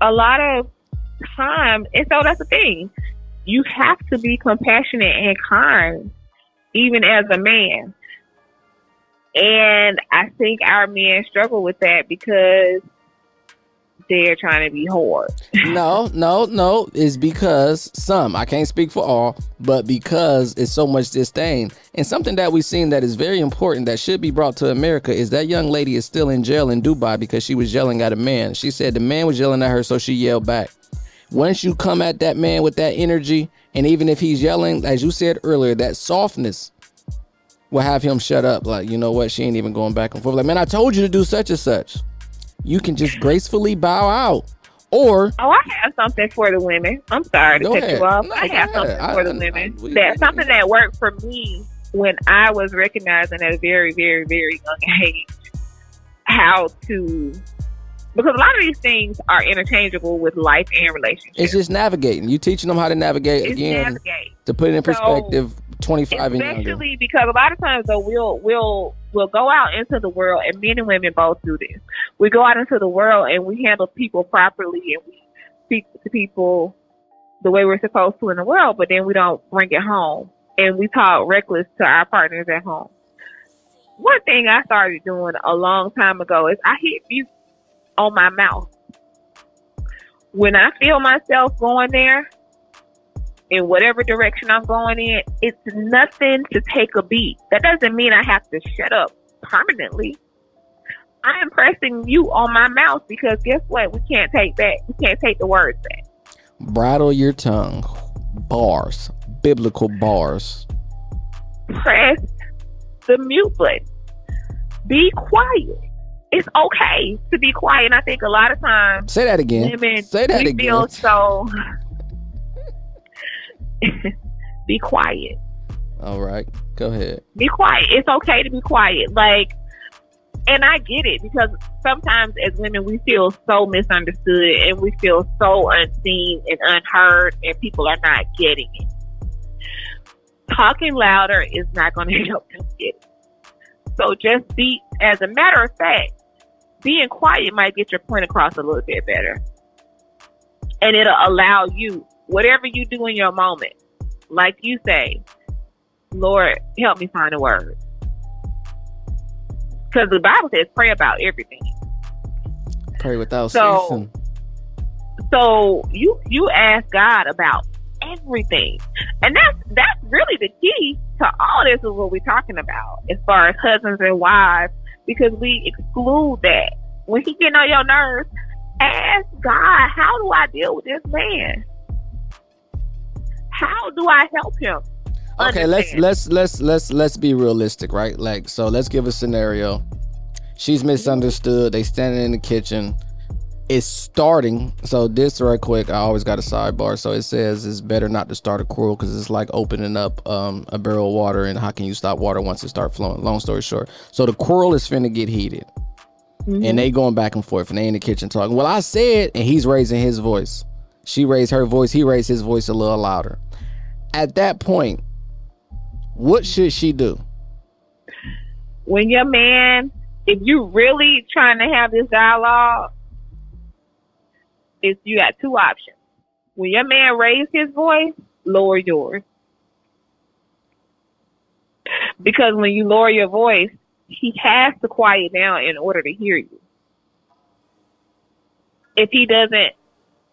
a lot of time, and so that's the thing. You have to be compassionate and kind, even as a man. And I think our men struggle with that because they're trying to be hard. no, no, no. It's because some, I can't speak for all, but because it's so much disdain. And something that we've seen that is very important that should be brought to America is that young lady is still in jail in Dubai because she was yelling at a man. She said the man was yelling at her, so she yelled back. Once you come at that man with that energy, and even if he's yelling, as you said earlier, that softness will have him shut up. Like, you know what? She ain't even going back and forth. Like, man, I told you to do such and such. You can just gracefully bow out. Or Oh, I have something for the women. I'm sorry to cut ahead. you off. No, I have ahead. something I- for the women. I- That's we- something that worked for me when I was recognizing at a very, very, very young age how to because a lot of these things are interchangeable with life and relationships. It's just navigating. You teaching them how to navigate It's again navigate. to put it in So, perspective. Twenty five and younger. Especially because a lot of times though we'll we'll we'll go out into the world and men and women both do this. We go out into the world and we handle people properly and we speak to people the way we're supposed to in the world, but then we don't bring it home and we talk reckless to our partners at home. One thing I started doing a long time ago is I hit mute on my mouth. When I feel myself going there, in whatever direction I'm going in, it's nothing to take a beat. That doesn't mean I have to shut up permanently. I am pressing mute on my mouth because guess what? We can't take back. We can't take the words back. Bridle your tongue. Bars. Biblical bars. Press the mute button. Be quiet. It's okay to be quiet. And I think a lot of times Say that again. women Say that we again. feel so. be quiet. All right. Go ahead. be quiet. It's okay to be quiet. Like, and I get it because sometimes as women we feel so misunderstood and we feel so unseen and unheard, and people are not getting it. Talking louder is not going to help them get it. So just be, as a matter of fact, being quiet might get your point across a little bit better, and it'll allow you whatever you do in your moment, like you say, Lord, help me find a word. Because the Bible says pray about everything. Pray without So- ceasing. So you you ask God about everything. And that's that's really the key to all this is what we're talking about as far as husbands and wives, because we exclude that. When he get on your nerves, ask God, how do I deal with this man? How do I help him? Okay, let's let's let's let's let's be realistic, right? Like, so let's give a scenario. She's misunderstood. They standing in the kitchen. It's starting. So this right quick, I always got a sidebar. So it says it's better not to start a quarrel because it's like opening up um, a barrel of water, and how can you stop water once it start flowing? Long story short, so the quarrel is finna get heated, Mhm. and they going back and forth, and they in the kitchen talking. Well, I said, and he's raising his voice. She raised her voice. He raised his voice a little louder. At that point, what should she do? when your man, if you really trying to have this dialogue, is you got two options. When your man raise his voice, lower yours. Because when you lower your voice, he has to quiet down in order to hear you. If he doesn't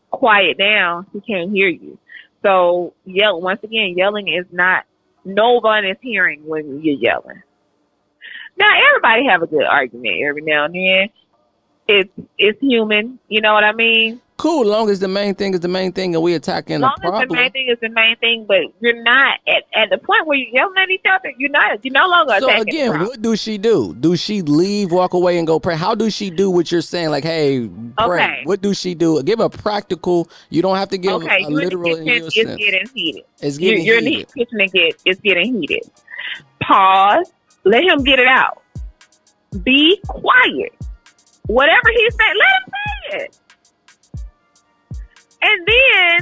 quiet down, he can't hear you. So yell once again, yelling is not no one is hearing when you're yelling. Now everybody have a good argument every now and then. It's it's human, you know what I mean? Cool, long as the main thing is the main thing and we attacking As the long as the main thing is the main thing, but you're not at, at the point where you're yelling at each other. You're not. You're no longer So again, problem. what do she do? Do she leave, walk away, and go pray? How do she do what you're saying? Like, hey, pray. Okay. What do she do? Give a practical. You don't have to give okay, a literal the in kitchen, your it's sense. getting heated. It's You're, getting you're in the heated. kitchen get it's getting heated. Pause. Let him get it out. Be quiet. Whatever he say, let him say it. And then,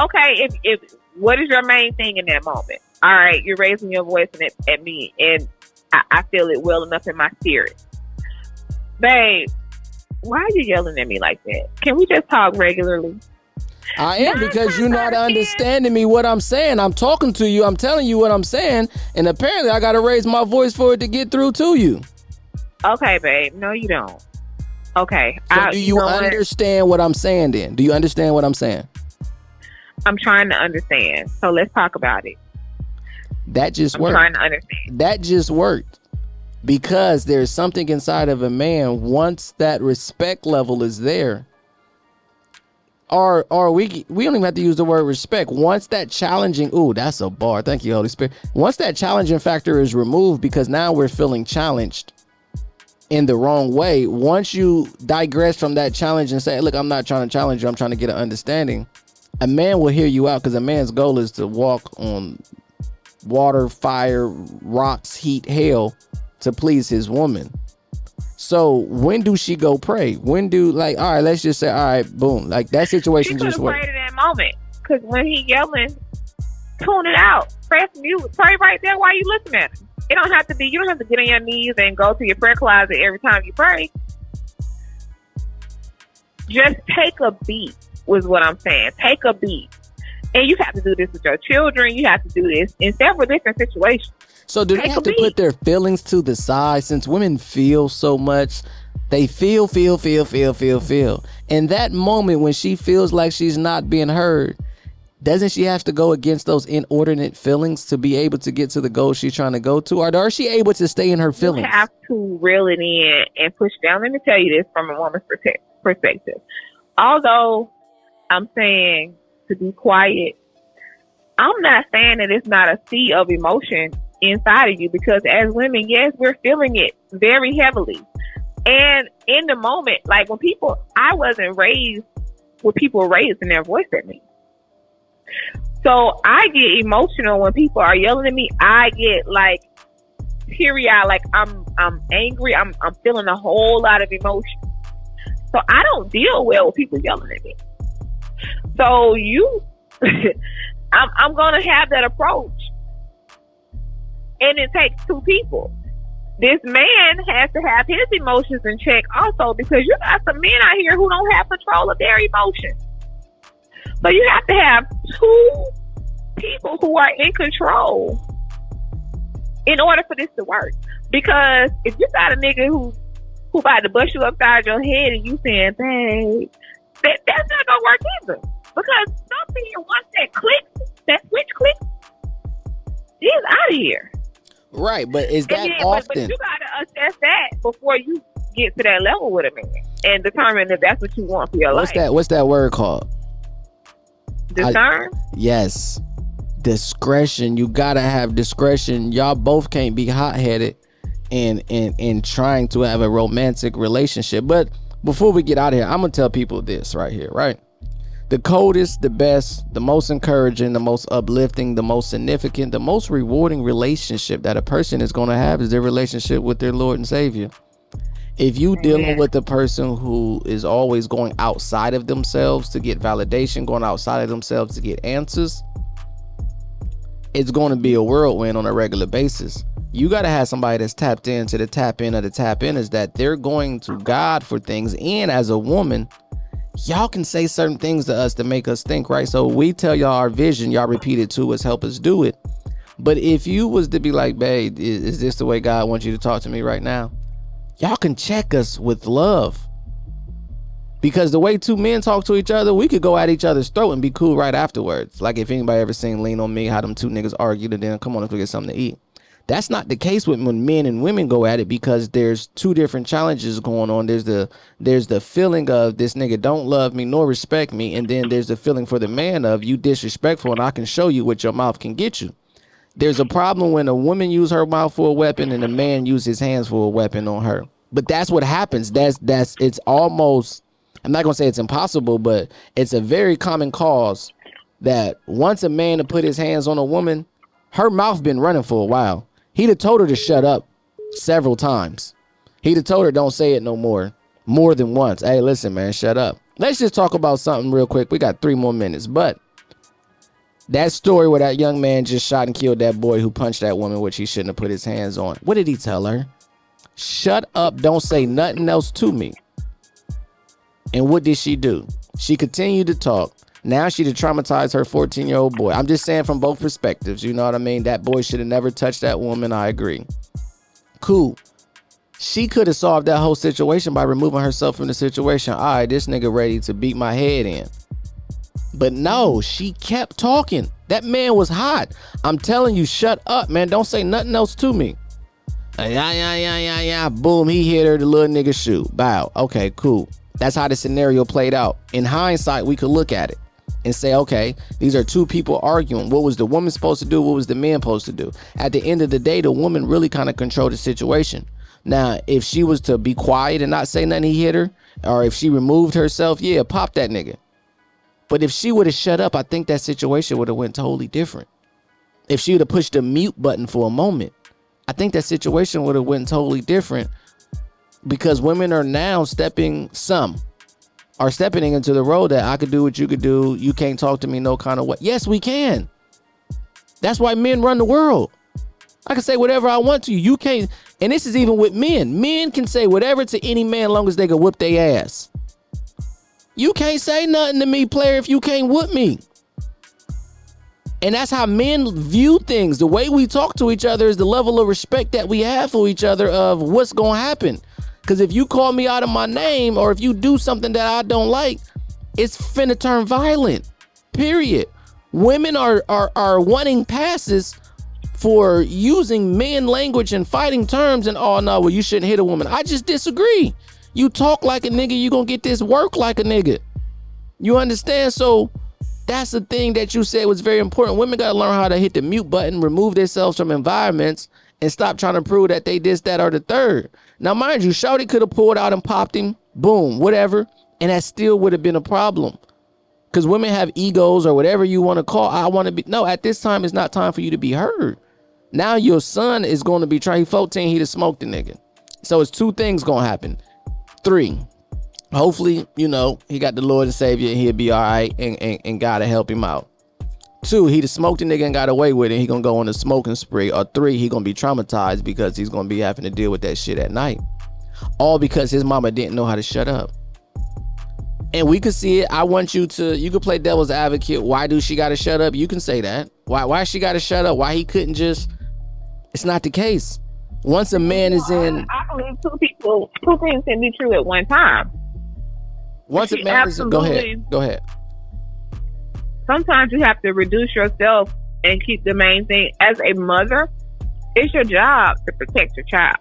okay, if if what is your main thing in that moment? All right, you're raising your voice at, at me, and I, I feel it well enough in my spirit, babe. Why are you yelling at me like that? Can we just talk regularly? I am Nine because you're not understanding me what I'm saying. I'm talking to you. I'm telling you what I'm saying, and apparently I got to raise my voice for it to get through to you. Okay, babe. No, you don't. Okay. So I- do you know what? understand what I'm saying? Then do you understand what I'm saying? I'm trying to understand. So let's talk about it. That just I'm worked. trying to understand. that just worked because there's something inside of a man once that respect level is there or or we we don't even have to use the word respect once that challenging ooh that's a bar thank you holy spirit once that challenging factor is removed because now we're feeling challenged in the wrong way once you digress from that challenge and say look i'm not trying to challenge you i'm trying to get an understanding a man will hear you out because a man's goal is to walk on water, fire, rocks, heat, hell to please his woman. So when do she go pray? When do like all right? Let's just say all right, boom, like that situation could just went. prayed in that moment. Because when he yelling, tune it out. Press mute. Pray right there while you listen at him. It don't have to be. You don't have to get on your knees and go to your prayer closet every time you pray. Just take a beat. Was what I'm saying. Take a beat. And you have to do this with your children. You have to do this in several different situations. So do they have to put their feelings to the side since women feel so much? They feel, feel, feel, feel, feel, feel. In that moment when she feels like she's not being heard, doesn't she have to go against those inordinate feelings to be able to get to the goal she's trying to go to? Or is she able to stay in her feelings? You have to reel it in and push down. Let me tell you this from a woman's perspective. Although I'm saying to be quiet, I'm not saying that it's not a sea of emotion inside of you because as women, yes, we're feeling it very heavily. And in the moment, like when people, I wasn't raised with people raising their voice at me. So I get emotional when people are yelling at me. I get like teary eyed, like I'm I'm angry. I'm I'm feeling a whole lot of emotion. So I don't deal well with people yelling at me. So you, I'm I'm gonna have that approach, and it takes two people. This man has to have his emotions in check also because you got some men out here who don't have control of their emotions. So you have to have two people who are in control in order for this to work. Because if you got a nigga who who about to bust you upside your head and you saying, babe, that, that's not gonna work either. Because something once that clicks, that switch clicks, he's out of here. Right, but is that then, but, but you gotta assess that before you get to that level with a man and determine if that's what you want for your What's life. that? What's that word called? Discern. Yes. Discretion. You gotta have discretion. Y'all both can't be hot headed and and and trying to have a romantic relationship. But before we get out of here, I'm gonna tell people this right here, right? The coldest, the best, the most encouraging, the most uplifting, the most significant, the most rewarding relationship that a person is gonna have is their relationship with their Lord and Savior. If you dealing with the person who is always going outside of themselves to get validation, going outside of themselves to get answers, it's going to be a whirlwind on a regular basis. You got to have somebody that's tapped into the tap in of the tap in is that they're going to God for things. And as a woman, y'all can say certain things to us to make us think, right? So we tell y'all our vision, y'all repeat it to us, help us do it. But if you was to be like, babe, is, is this the way God wants you to talk to me right now? Y'all can check us with love. Because the way two men talk to each other, we could go at each other's throat and be cool right afterwards. Like if anybody ever seen Lean on Me, how them two niggas argued and then come on, let's go get something to eat. That's not the case with when men and women go at it because there's two different challenges going on. There's the there's the feeling of this nigga don't love me nor respect me, and then there's the feeling for the man of you disrespectful and I can show you what your mouth can get you. There's a problem when a woman use her mouth for a weapon and a man use his hands for a weapon on her. But that's what happens. That's that's it's almost I'm not gonna say it's impossible, but it's a very common cause that once a man to put his hands on a woman, her mouth been running for a while. He'd have told her to shut up several times. He'd have told her don't say it no more, more than once. Hey, listen, man, shut up. Let's just talk about something real quick. We got three more minutes, but that story where that young man just shot and killed that boy who punched that woman, which he shouldn't have put his hands on. What did he tell her? Shut up, don't say nothing else to me. And what did she do? She continued to talk. Now she to traumatize her 14 year old boy. I'm just saying from both perspectives. You know what I mean? That boy should have never touched that woman. I agree. Cool. She could have solved that whole situation by removing herself from the situation. All right, this nigga ready to beat my head in. But no, she kept talking. That man was hot. I'm telling you, shut up, man. Don't say nothing else to me. Uh, Yeah, yeah, yeah, yeah, yeah. Boom, he hit her. The little nigga shoe. Bow. Okay, cool. That's how the scenario played out. In hindsight, we could look at it and say, okay, these are two people arguing. What was the woman supposed to do? What was the man supposed to do? At the end of the day, the woman really kind of controlled the situation. Now, if she was to be quiet and not say nothing, he hit her, or if she removed herself, yeah, pop that nigga. But if she would have shut up, I think that situation would have went totally different. If she would have pushed the mute button for a moment, I think that situation would have went totally different. because women are now stepping some are stepping into the role that I could do what you could do. You can't talk to me no kind of way. Yes, we can. That's why men run the world. I can say whatever I want to you. You can't. And this is even with men. Men can say whatever to any man long as they can whip their ass. You can't say nothing to me, player, if you can't whip me. And that's how men view things. The way we talk to each other is the level of respect that we have for each other of what's going to happen. Because if you call me out of my name or if you do something that I don't like, it's finna turn violent. Period. Women are are are wanting passes for using men language and fighting terms and oh no, well you shouldn't hit a woman. I just disagree. You talk like a nigga, you gonna get this work like a nigga. You understand? So that's the thing that you said was very important. Women gotta learn how to hit the mute button, remove themselves from environments, and stop trying to prove that they this, that, or the third. Now, mind you, Shouty could have pulled out and popped him, boom, whatever, and that still would have been a problem. Because women have egos or whatever you want to call. I want to be no. At this time, it's not time for you to be heard. Now your son is going to be trying. 14. He just smoked the nigga. So it's two things gonna happen. Three. Hopefully, you know, he got the Lord and Savior and he'll be all right and, and, and God to help him out. Two, he smoked a nigga and got away with it. He gonna go on a smoking spree. Or three, he gonna be traumatized because he's gonna be having to deal with that shit at night. All because his mama didn't know how to shut up. And we could see it. I want you to. You could play devil's advocate. Why do she gotta shut up? You can say that. Why? Why she gotta shut up? Why he couldn't just? It's not the case. Once a man is in, I believe two people, two things can be true at one time. once a man is, go ahead, go ahead. sometimes you have to reduce yourself and keep the main thing as a mother it's your job to protect your child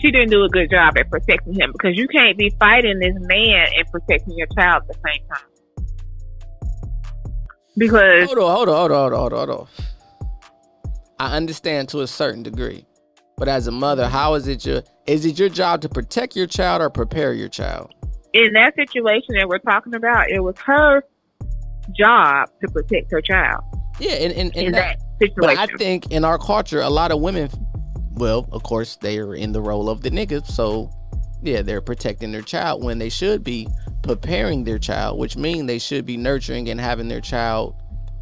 she didn't do a good job at protecting him because you can't be fighting this man and protecting your child at the same time because Hold on, hold on, hold on, hold on, hold on, hold on. I understand to a certain degree, but as a mother, how is it your is it your job to protect your child or prepare your child? in that situation that we're talking about it was her job to protect her child. Yeah, and and, and in that, that but I think in our culture, a lot of women, well, of course, they are in the role of the nigga, so yeah, they're protecting their child when they should be preparing their child, which means they should be nurturing and having their child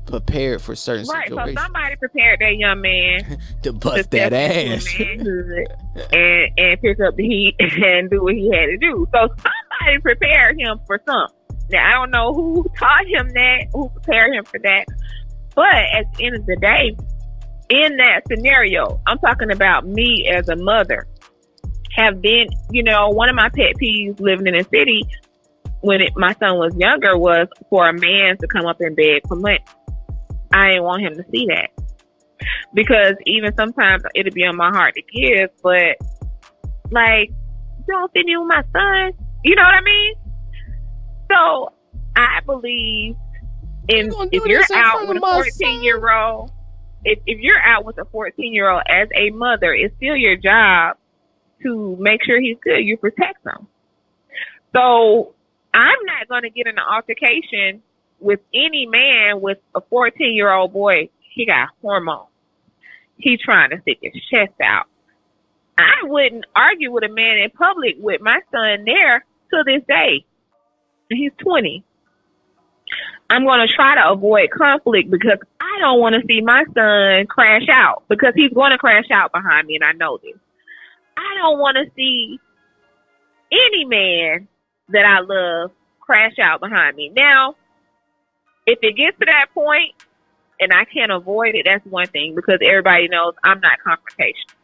prepared for certain right so somebody prepared that young man to to bust step that ass. and and pick up the heat and do what he had to do. So somebody prepared him for something. Now I don't know who taught him that, who prepared him for that, but at the end of the day, in that scenario, I'm talking about me as a mother. Have been, you know, one of my pet peeves living in a city when it, my son was younger was for a man to come up in bed for money. I didn't want him to see that because even sometimes it'll be on my heart to give, but like, don't see me with my son. You know what I mean? So I believe in You if you're out with a 14 year old, if, if you're out with a 14 year old as a mother, it's still your job to make sure he's good. You protect him. So I'm not going to get in an altercation with any man with a 14 year old boy. He got hormones. He trying to stick his chest out. I wouldn't argue with a man in public with my son there to this day. He's 20. I'm going to try to avoid conflict because I don't want to see my son crash out because he's going to crash out behind me and I know this. I don't want to see any man that I love crash out behind me. Now, if it gets to that point and I can't avoid it, that's one thing because everybody knows I'm not confrontational.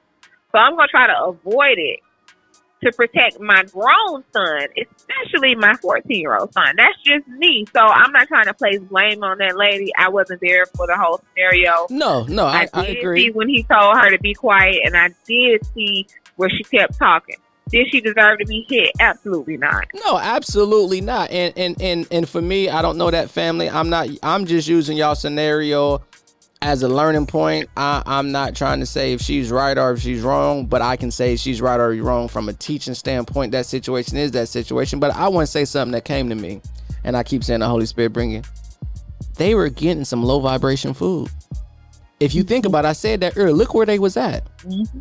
So I'm going to try to avoid it to protect my grown son, especially my 14 year old son. That's just me. So I'm not trying to place blame on that lady. I wasn't there for the whole scenario. No, no, I, I I agree. see when he told her to be quiet, and I did see where she kept talking. Did she deserve to be hit? Absolutely not. No, absolutely not. And and and and for me, I don't know that family. I'm not. I'm just using y'all scenario as a learning point. I, I'm not trying to say if she's right or if she's wrong, but I can say she's right or wrong from a teaching standpoint. That situation is that situation. But I want to say something that came to me, and I keep saying the Holy Spirit bring it. They were getting some low vibration food. If you think about, it, I said that earlier. Look where they was at. Mm-hmm.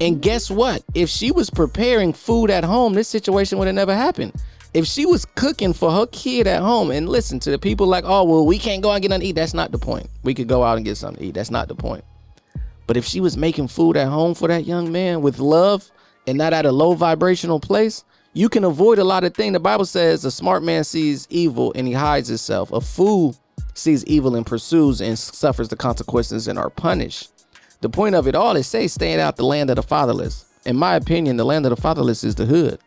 And guess what? If she was preparing food at home, this situation would have never happened. If she was cooking for her kid at home, and listen to the people like, oh, well, we can't go out and get nothing to eat. That's not the point. We could go out and get something to eat. That's not the point. But if she was making food at home for that young man with love and not at a low vibrational place, you can avoid a lot of things. The Bible says a smart man sees evil and he hides himself. A fool sees evil and pursues and suffers the consequences and are punished. The point of it all is say staying out the land of the fatherless. In my opinion, the land of the fatherless is the hood.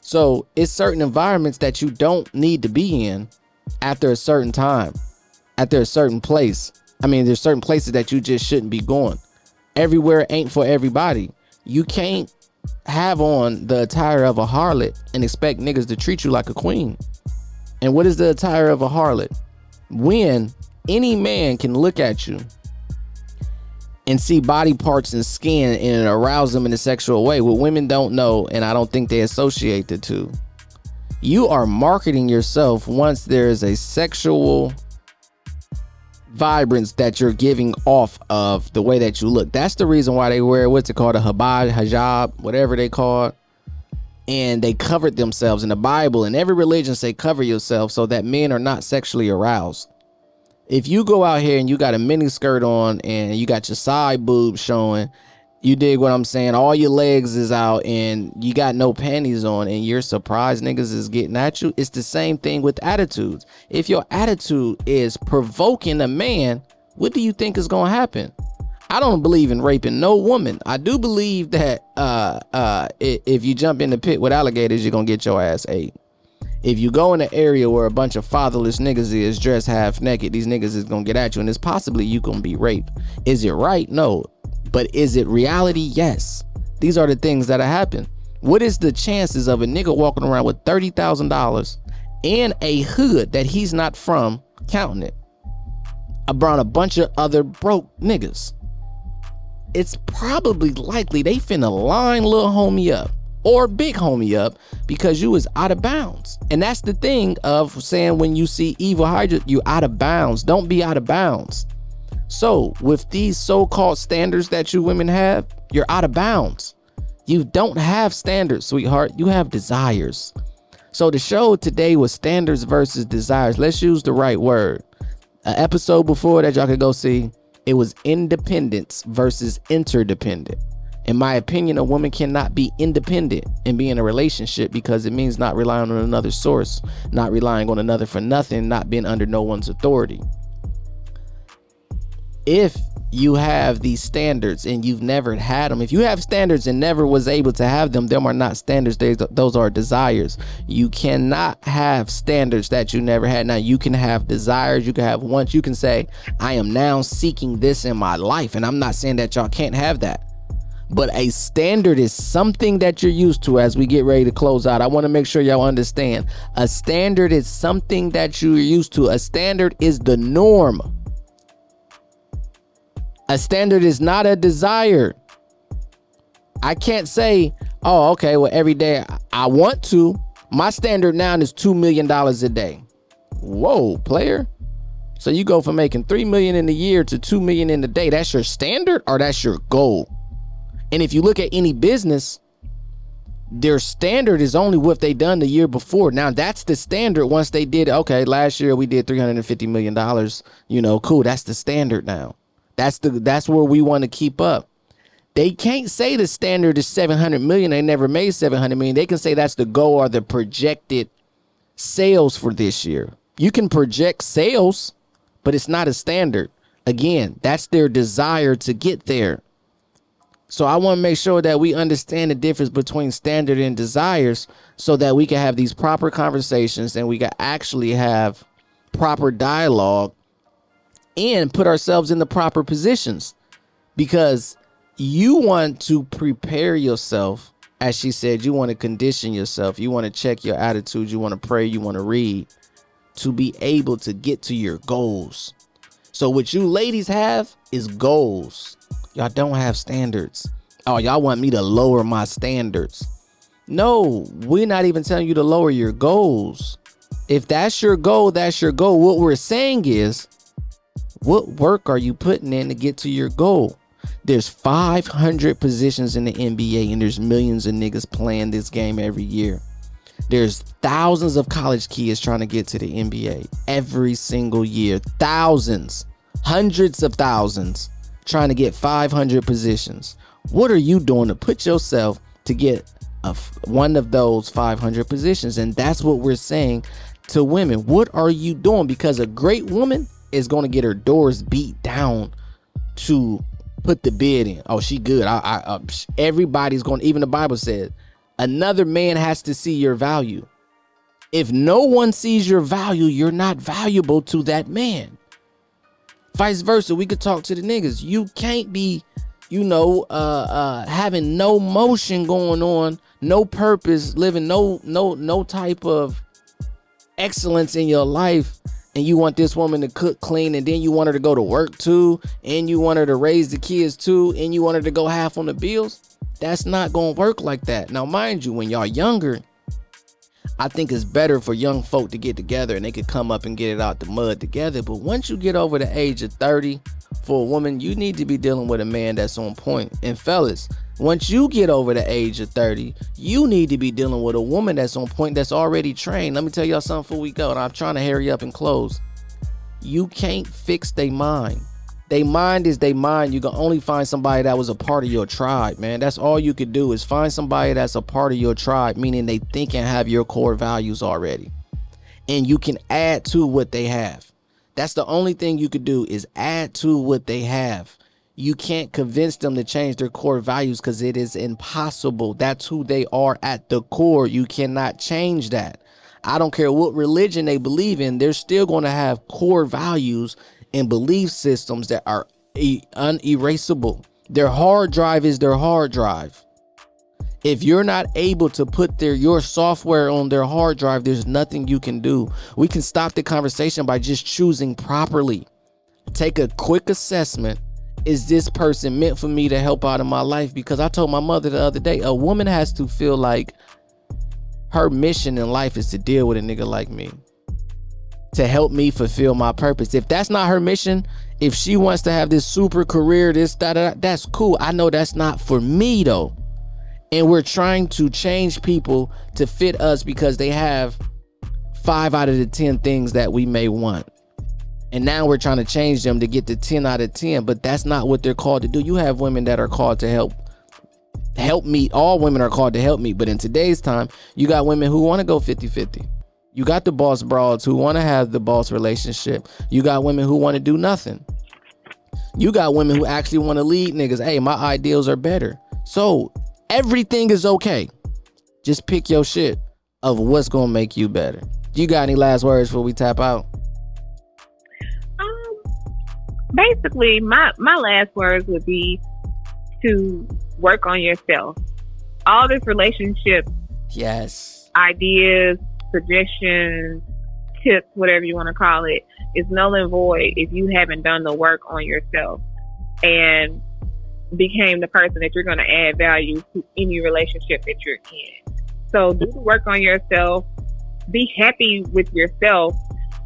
So it's certain environments that you don't need to be in after a certain time, after a certain place. I mean, there's certain places that you just shouldn't be going. Everywhere ain't for everybody. You can't have on the attire of a harlot and expect niggas to treat you like a queen. And what is the attire of a harlot? When any man can look at you and see body parts and skin and arouse them in a sexual way, what women don't know, and I don't think they associate the two. You are marketing yourself once there is a sexual vibrance that you're giving off of the way that you look. That's the reason why they wear what's it called a hijab, hijab, whatever they call it. And they covered themselves in the Bible and every religion say cover yourself so that men are not sexually aroused. If you go out here and you got a mini skirt on and you got your side boobs showing you dig what I'm saying? All your legs is out and you got no panties on and you're surprised niggas is getting at you. It's the same thing with attitudes. If your attitude is provoking a man, what do you think is going to happen? I don't believe in raping no woman. I do believe that uh uh if you jump in the pit with alligators, you're going to get your ass ate. If you go in an area where a bunch of fatherless niggas is dressed half naked, these niggas is gonna get at you, and it's possibly you gonna be raped. Is it right? No. But is it reality? Yes. These are the things that happen. What is the chances of a nigga walking around with $30,000 and a hood that he's not from counting it around a bunch of other broke niggas? It's probably likely they finna line little homie up or big homie up because you is out of bounds. And that's the thing of saying when you see evil Hydra, you out of bounds. Don't be out of bounds. So, with these so called standards that you women have, you're out of bounds. You don't have standards, sweetheart. You have desires. So, the show today was standards versus desires. Let's use the right word. An episode before that y'all could go see, it was independence versus interdependent. In my opinion, a woman cannot be independent and be in a relationship because it means not relying on another source, not relying on another for nothing, not being under no one's authority. If you have these standards and you've never had them if you have standards and never was able to have them them are not standards. They, those are desires. You cannot have standards that you never had. Now you can have desires. You can have wants. You can say i am now seeking this in my life and i'm not saying that y'all can't have that but a standard is something that you're used to as we get ready to close out. I want to make sure y'all understand. A standard is something that you're used to. A standard is the norm. A standard is not a desire. I can't say, oh, okay, well, every day I want to. My standard now is $2 million a day. Whoa, player. So you go from making 3 million in a year to 2 million in a day. That's your standard or that's your goal. And if you look at any business, their standard is only what they done the year before. Now that's the standard once they did okay, last year we did 350 million dollars, you know, cool, that's the standard now. That's the that's where we want to keep up. They can't say the standard is 700 million. They never made 700 million. They can say that's the goal or the projected sales for this year. You can project sales, but it's not a standard. Again, that's their desire to get there. So I want to make sure that we understand the difference between standard and desires so that we can have these proper conversations and we can actually have proper dialogue and put ourselves in the proper positions. Because you want to prepare yourself as she said you want to condition yourself. You want to check your attitude. You want to pray. You want to read to be able to get to your goals. So what you ladies have is goals y'all don't have standards oh y'all want me to lower my standards no we're not even telling you to lower your goals if that's your goal that's your goal what we're saying is what work are you putting in to get to your goal? There's 500 positions in the NBA, and there's millions of niggas playing this game every year. There's thousands of college kids trying to get to the NBA every single year. Thousands, hundreds of thousands trying to get 500 positions. What are you doing to put yourself to get a, one of those 500 positions? And that's what we're saying to women. What are you doing? Because a great woman is going to get her doors beat down to put the bid in. Oh, she good. I, I, uh, everybody's going. Even the Bible says another man has to see your value. If no one sees your value, you're not valuable to that man. Vice versa, we could talk to the niggas. You can't be, you know, uh, uh, having no motion going on, no purpose, living no, no, no type of excellence in your life and you want this woman to cook clean and then you want her to go to work too and you want her to raise the kids too and you want her to go half on the bills that's not gonna work like that now mind you when y'all younger i think it's better for young folk to get together and they could come up and get it out the mud together but once you get over the age of 30 for a woman you need to be dealing with a man that's on point. and fellas once you get over the age of 30, you need to be dealing with a woman that's on point that's already trained. Let me tell y'all something before we go, and I'm trying to hurry up and close. You can't fix their mind. They mind is they mind. You can only find somebody that was a part of your tribe, man. That's all you could do is find somebody that's a part of your tribe, meaning they think and have your core values already. And you can add to what they have. That's the only thing you could do is add to what they have you can't convince them to change their core values because it is impossible. That's who they are at the core. You cannot change that. I don't care what religion they believe in, they're still going to have core values and belief systems that are unerasable. Their hard drive is their hard drive. If you're not able to put their your software on their hard drive, there's nothing you can do. We can stop the conversation by just choosing properly. Take a quick assessment is this person meant for me to help out in my life? Because I told my mother the other day, a woman has to feel like her mission in life is to deal with a nigga like me to help me fulfill my purpose. If that's not her mission, if she wants to have this super career, this that, that that's cool. I know that's not for me though. And we're trying to change people to fit us because they have five out of the 10 things that we may want. And now we're trying to change them to get to 10 out of 10, but that's not what they're called to do. You have women that are called to help help me. All women are called to help me, but in today's time, you got women who want to go 50-50. You got the boss broads who want to have the boss relationship. You got women who want to do nothing. You got women who actually want to lead niggas. Hey, my ideals are better. So everything is okay. Just pick your shit of what's gonna make you better. You got any last words before we tap out? Um, basically, my my last words would be to work on yourself. All this relationship, yes, ideas, suggestions, tips, whatever you want to call it, is null and void if you haven't done the work on yourself and became the person that you're going to add value to any relationship that you're in. So do the work on yourself. Be happy with yourself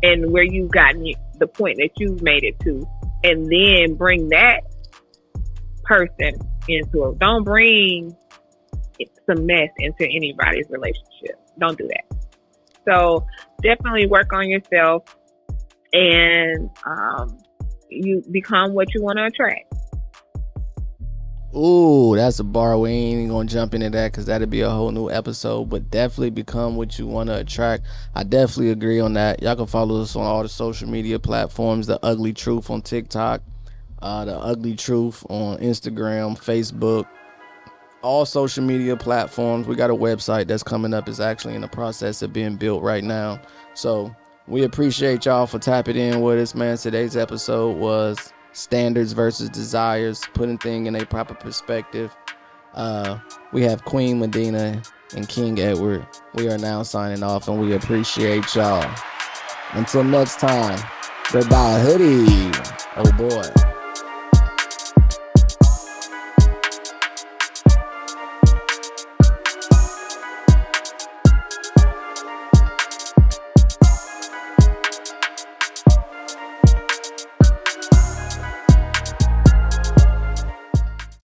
and where you've gotten the point that you've made it to and then bring that person into it. Don't bring some mess into anybody's relationship. Don't do that. So definitely work on yourself and um, you become what you want to attract. Ooh, that's a bar. We ain't gonna jump into that because that'd be a whole new episode. But definitely become what you want to attract. I definitely agree on that. Y'all can follow us on all the social media platforms. The Ugly Truth on TikTok, uh, the Ugly Truth on Instagram, Facebook, all social media platforms. We got a website that's coming up. It's actually in the process of being built right now. So we appreciate y'all for tapping in with us, man. Today's episode was standards versus desires, putting things in a proper perspective. Uh, we have Queen Medina and King Edward. We are now signing off, and we appreciate y'all. Until next time, goodbye, hoodie. Oh boy.